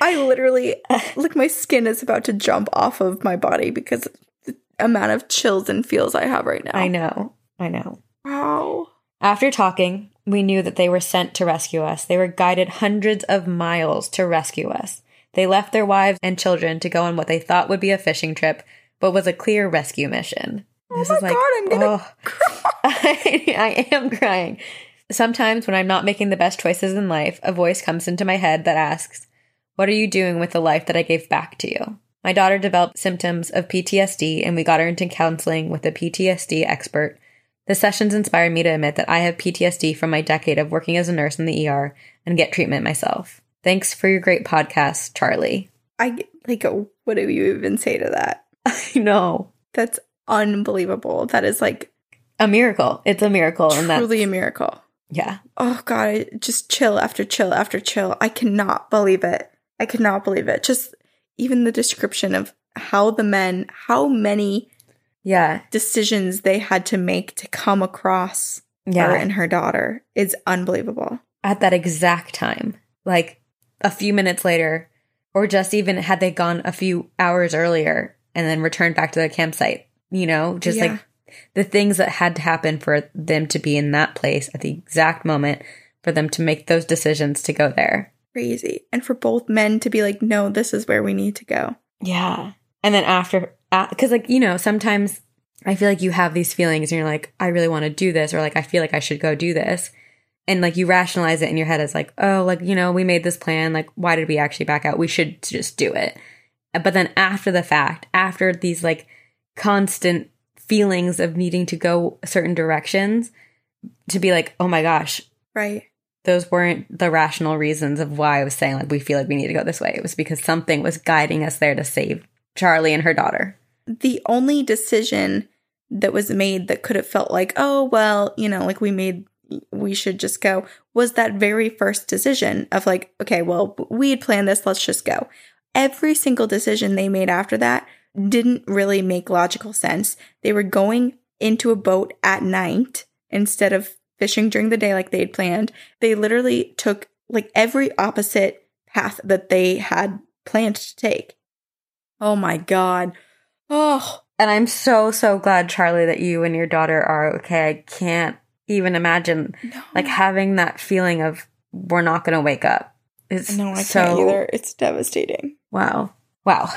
I literally, like, my skin is about to jump off of my body because of the amount of chills and feels I have right now. I know. I know. Wow. After talking, we knew that they were sent to rescue us. They were guided hundreds of miles to rescue us. They left their wives and children to go on what they thought would be a fishing trip, but was a clear rescue mission. Oh my God, I'm gonna oh. (laughs) cry. I, (laughs) I am crying. Sometimes when I'm not making the best choices in life, a voice comes into my head that asks, What are you doing with the life that I gave back to you? My daughter developed symptoms of PTSD, and we got her into counseling with a PTSD expert the sessions inspired me to admit that I have PTSD from my decade of working as a nurse in the ER and get treatment myself. Thanks for your great podcast, Charlie. I like, what do you even say to that? (laughs) I know. That's unbelievable. That is like A miracle. It's a miracle. And truly a miracle. yeah. Oh God, I- just chill after chill after chill. I cannot believe it. I cannot believe it. Just even the description of how the men, how many Yeah. decisions they had to make to come across Yeah. her and her daughter is unbelievable. At that exact time, like a few minutes later, or just even had they gone a few hours earlier and then returned back to the campsite, you know, just Yeah. like the things that had to happen for them to be in that place at the exact moment for them to make those decisions to go there. Crazy. And for both men to be like, no, this is where we need to go. Yeah. And then after, Uh, because like, you know, sometimes I feel like you have these feelings and you're like, I really want to do this, or like, I feel like I should go do this. And like, you rationalize it in your head as like, oh, like, you know, we made this plan. Like, why did we actually back out? We should just do it. Uh, but then after the fact, after these like constant feelings of needing to go certain directions, to be like, oh my gosh, Right. those weren't the rational reasons of why I was saying like we feel like we need to go this way. It was because something was guiding us there to save Charlie and her daughter. The only decision that was made that could have felt like, oh, well, you know, like we made, we should just go was that very first decision of like, okay, well, we had planned this, let's just go. Every single decision they made after that didn't really make logical sense. They were going into a boat at night instead of fishing during the day like they had planned. They literally took like every opposite path that they had planned to take. Oh my God. Oh, And I'm so, so glad, Charlie, that you and your daughter are okay. I can't even imagine No. like having that feeling of we're not going to wake up. It's no, I so, can't either. It's devastating. Wow. Wow.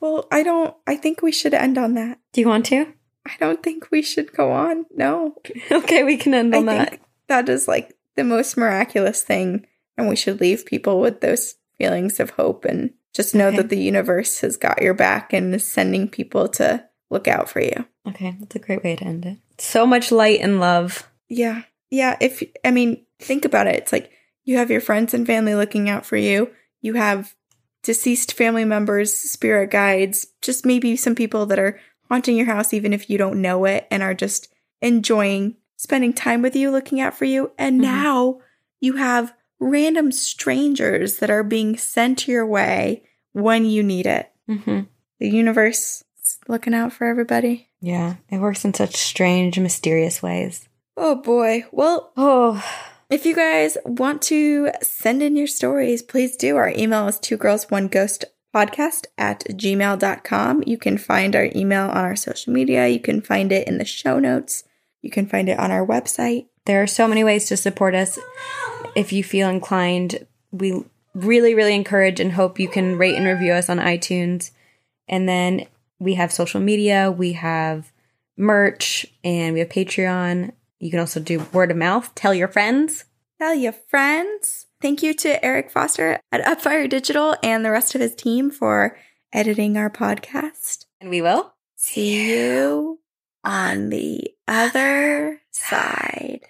Well, I don't. I think we should end on that. Do you want to? I don't think we should go on. No, (laughs) okay, we can end I on that. think that is like the most miraculous thing, and we should leave people with those feelings of hope and just know Okay. that the universe has got your back and is sending people to look out for you. Okay, that's a great way to end it. So much light and love. Yeah. Yeah. If, I mean, think about it. It's like you have your friends and family looking out for you. You have deceased family members, spirit guides, just maybe some people that are haunting your house, even if you don't know it, and are just enjoying spending time with you, looking out for you. And Mhm. now you have random strangers that are being sent your way when you need it. Mm-hmm. The universe is looking out for everybody. Yeah, it works in such strange, mysterious ways. Oh boy. Well, Oh, If you guys want to send in your stories, please do. Our email is two girls, one ghost podcast at gmail.com. You can find our email on our social media. You can find it in the show notes. You can find it on our website. there are so many ways to support us. If you feel inclined, we really, really encourage and hope you can rate and review us on iTunes. And then we have social media, we have merch, and we have Patreon. You can also do word of mouth. Tell your friends. Tell your friends. Thank you to Eric Foster at Upfire Digital and the rest of his team for editing our podcast. And we will. See you on the other side.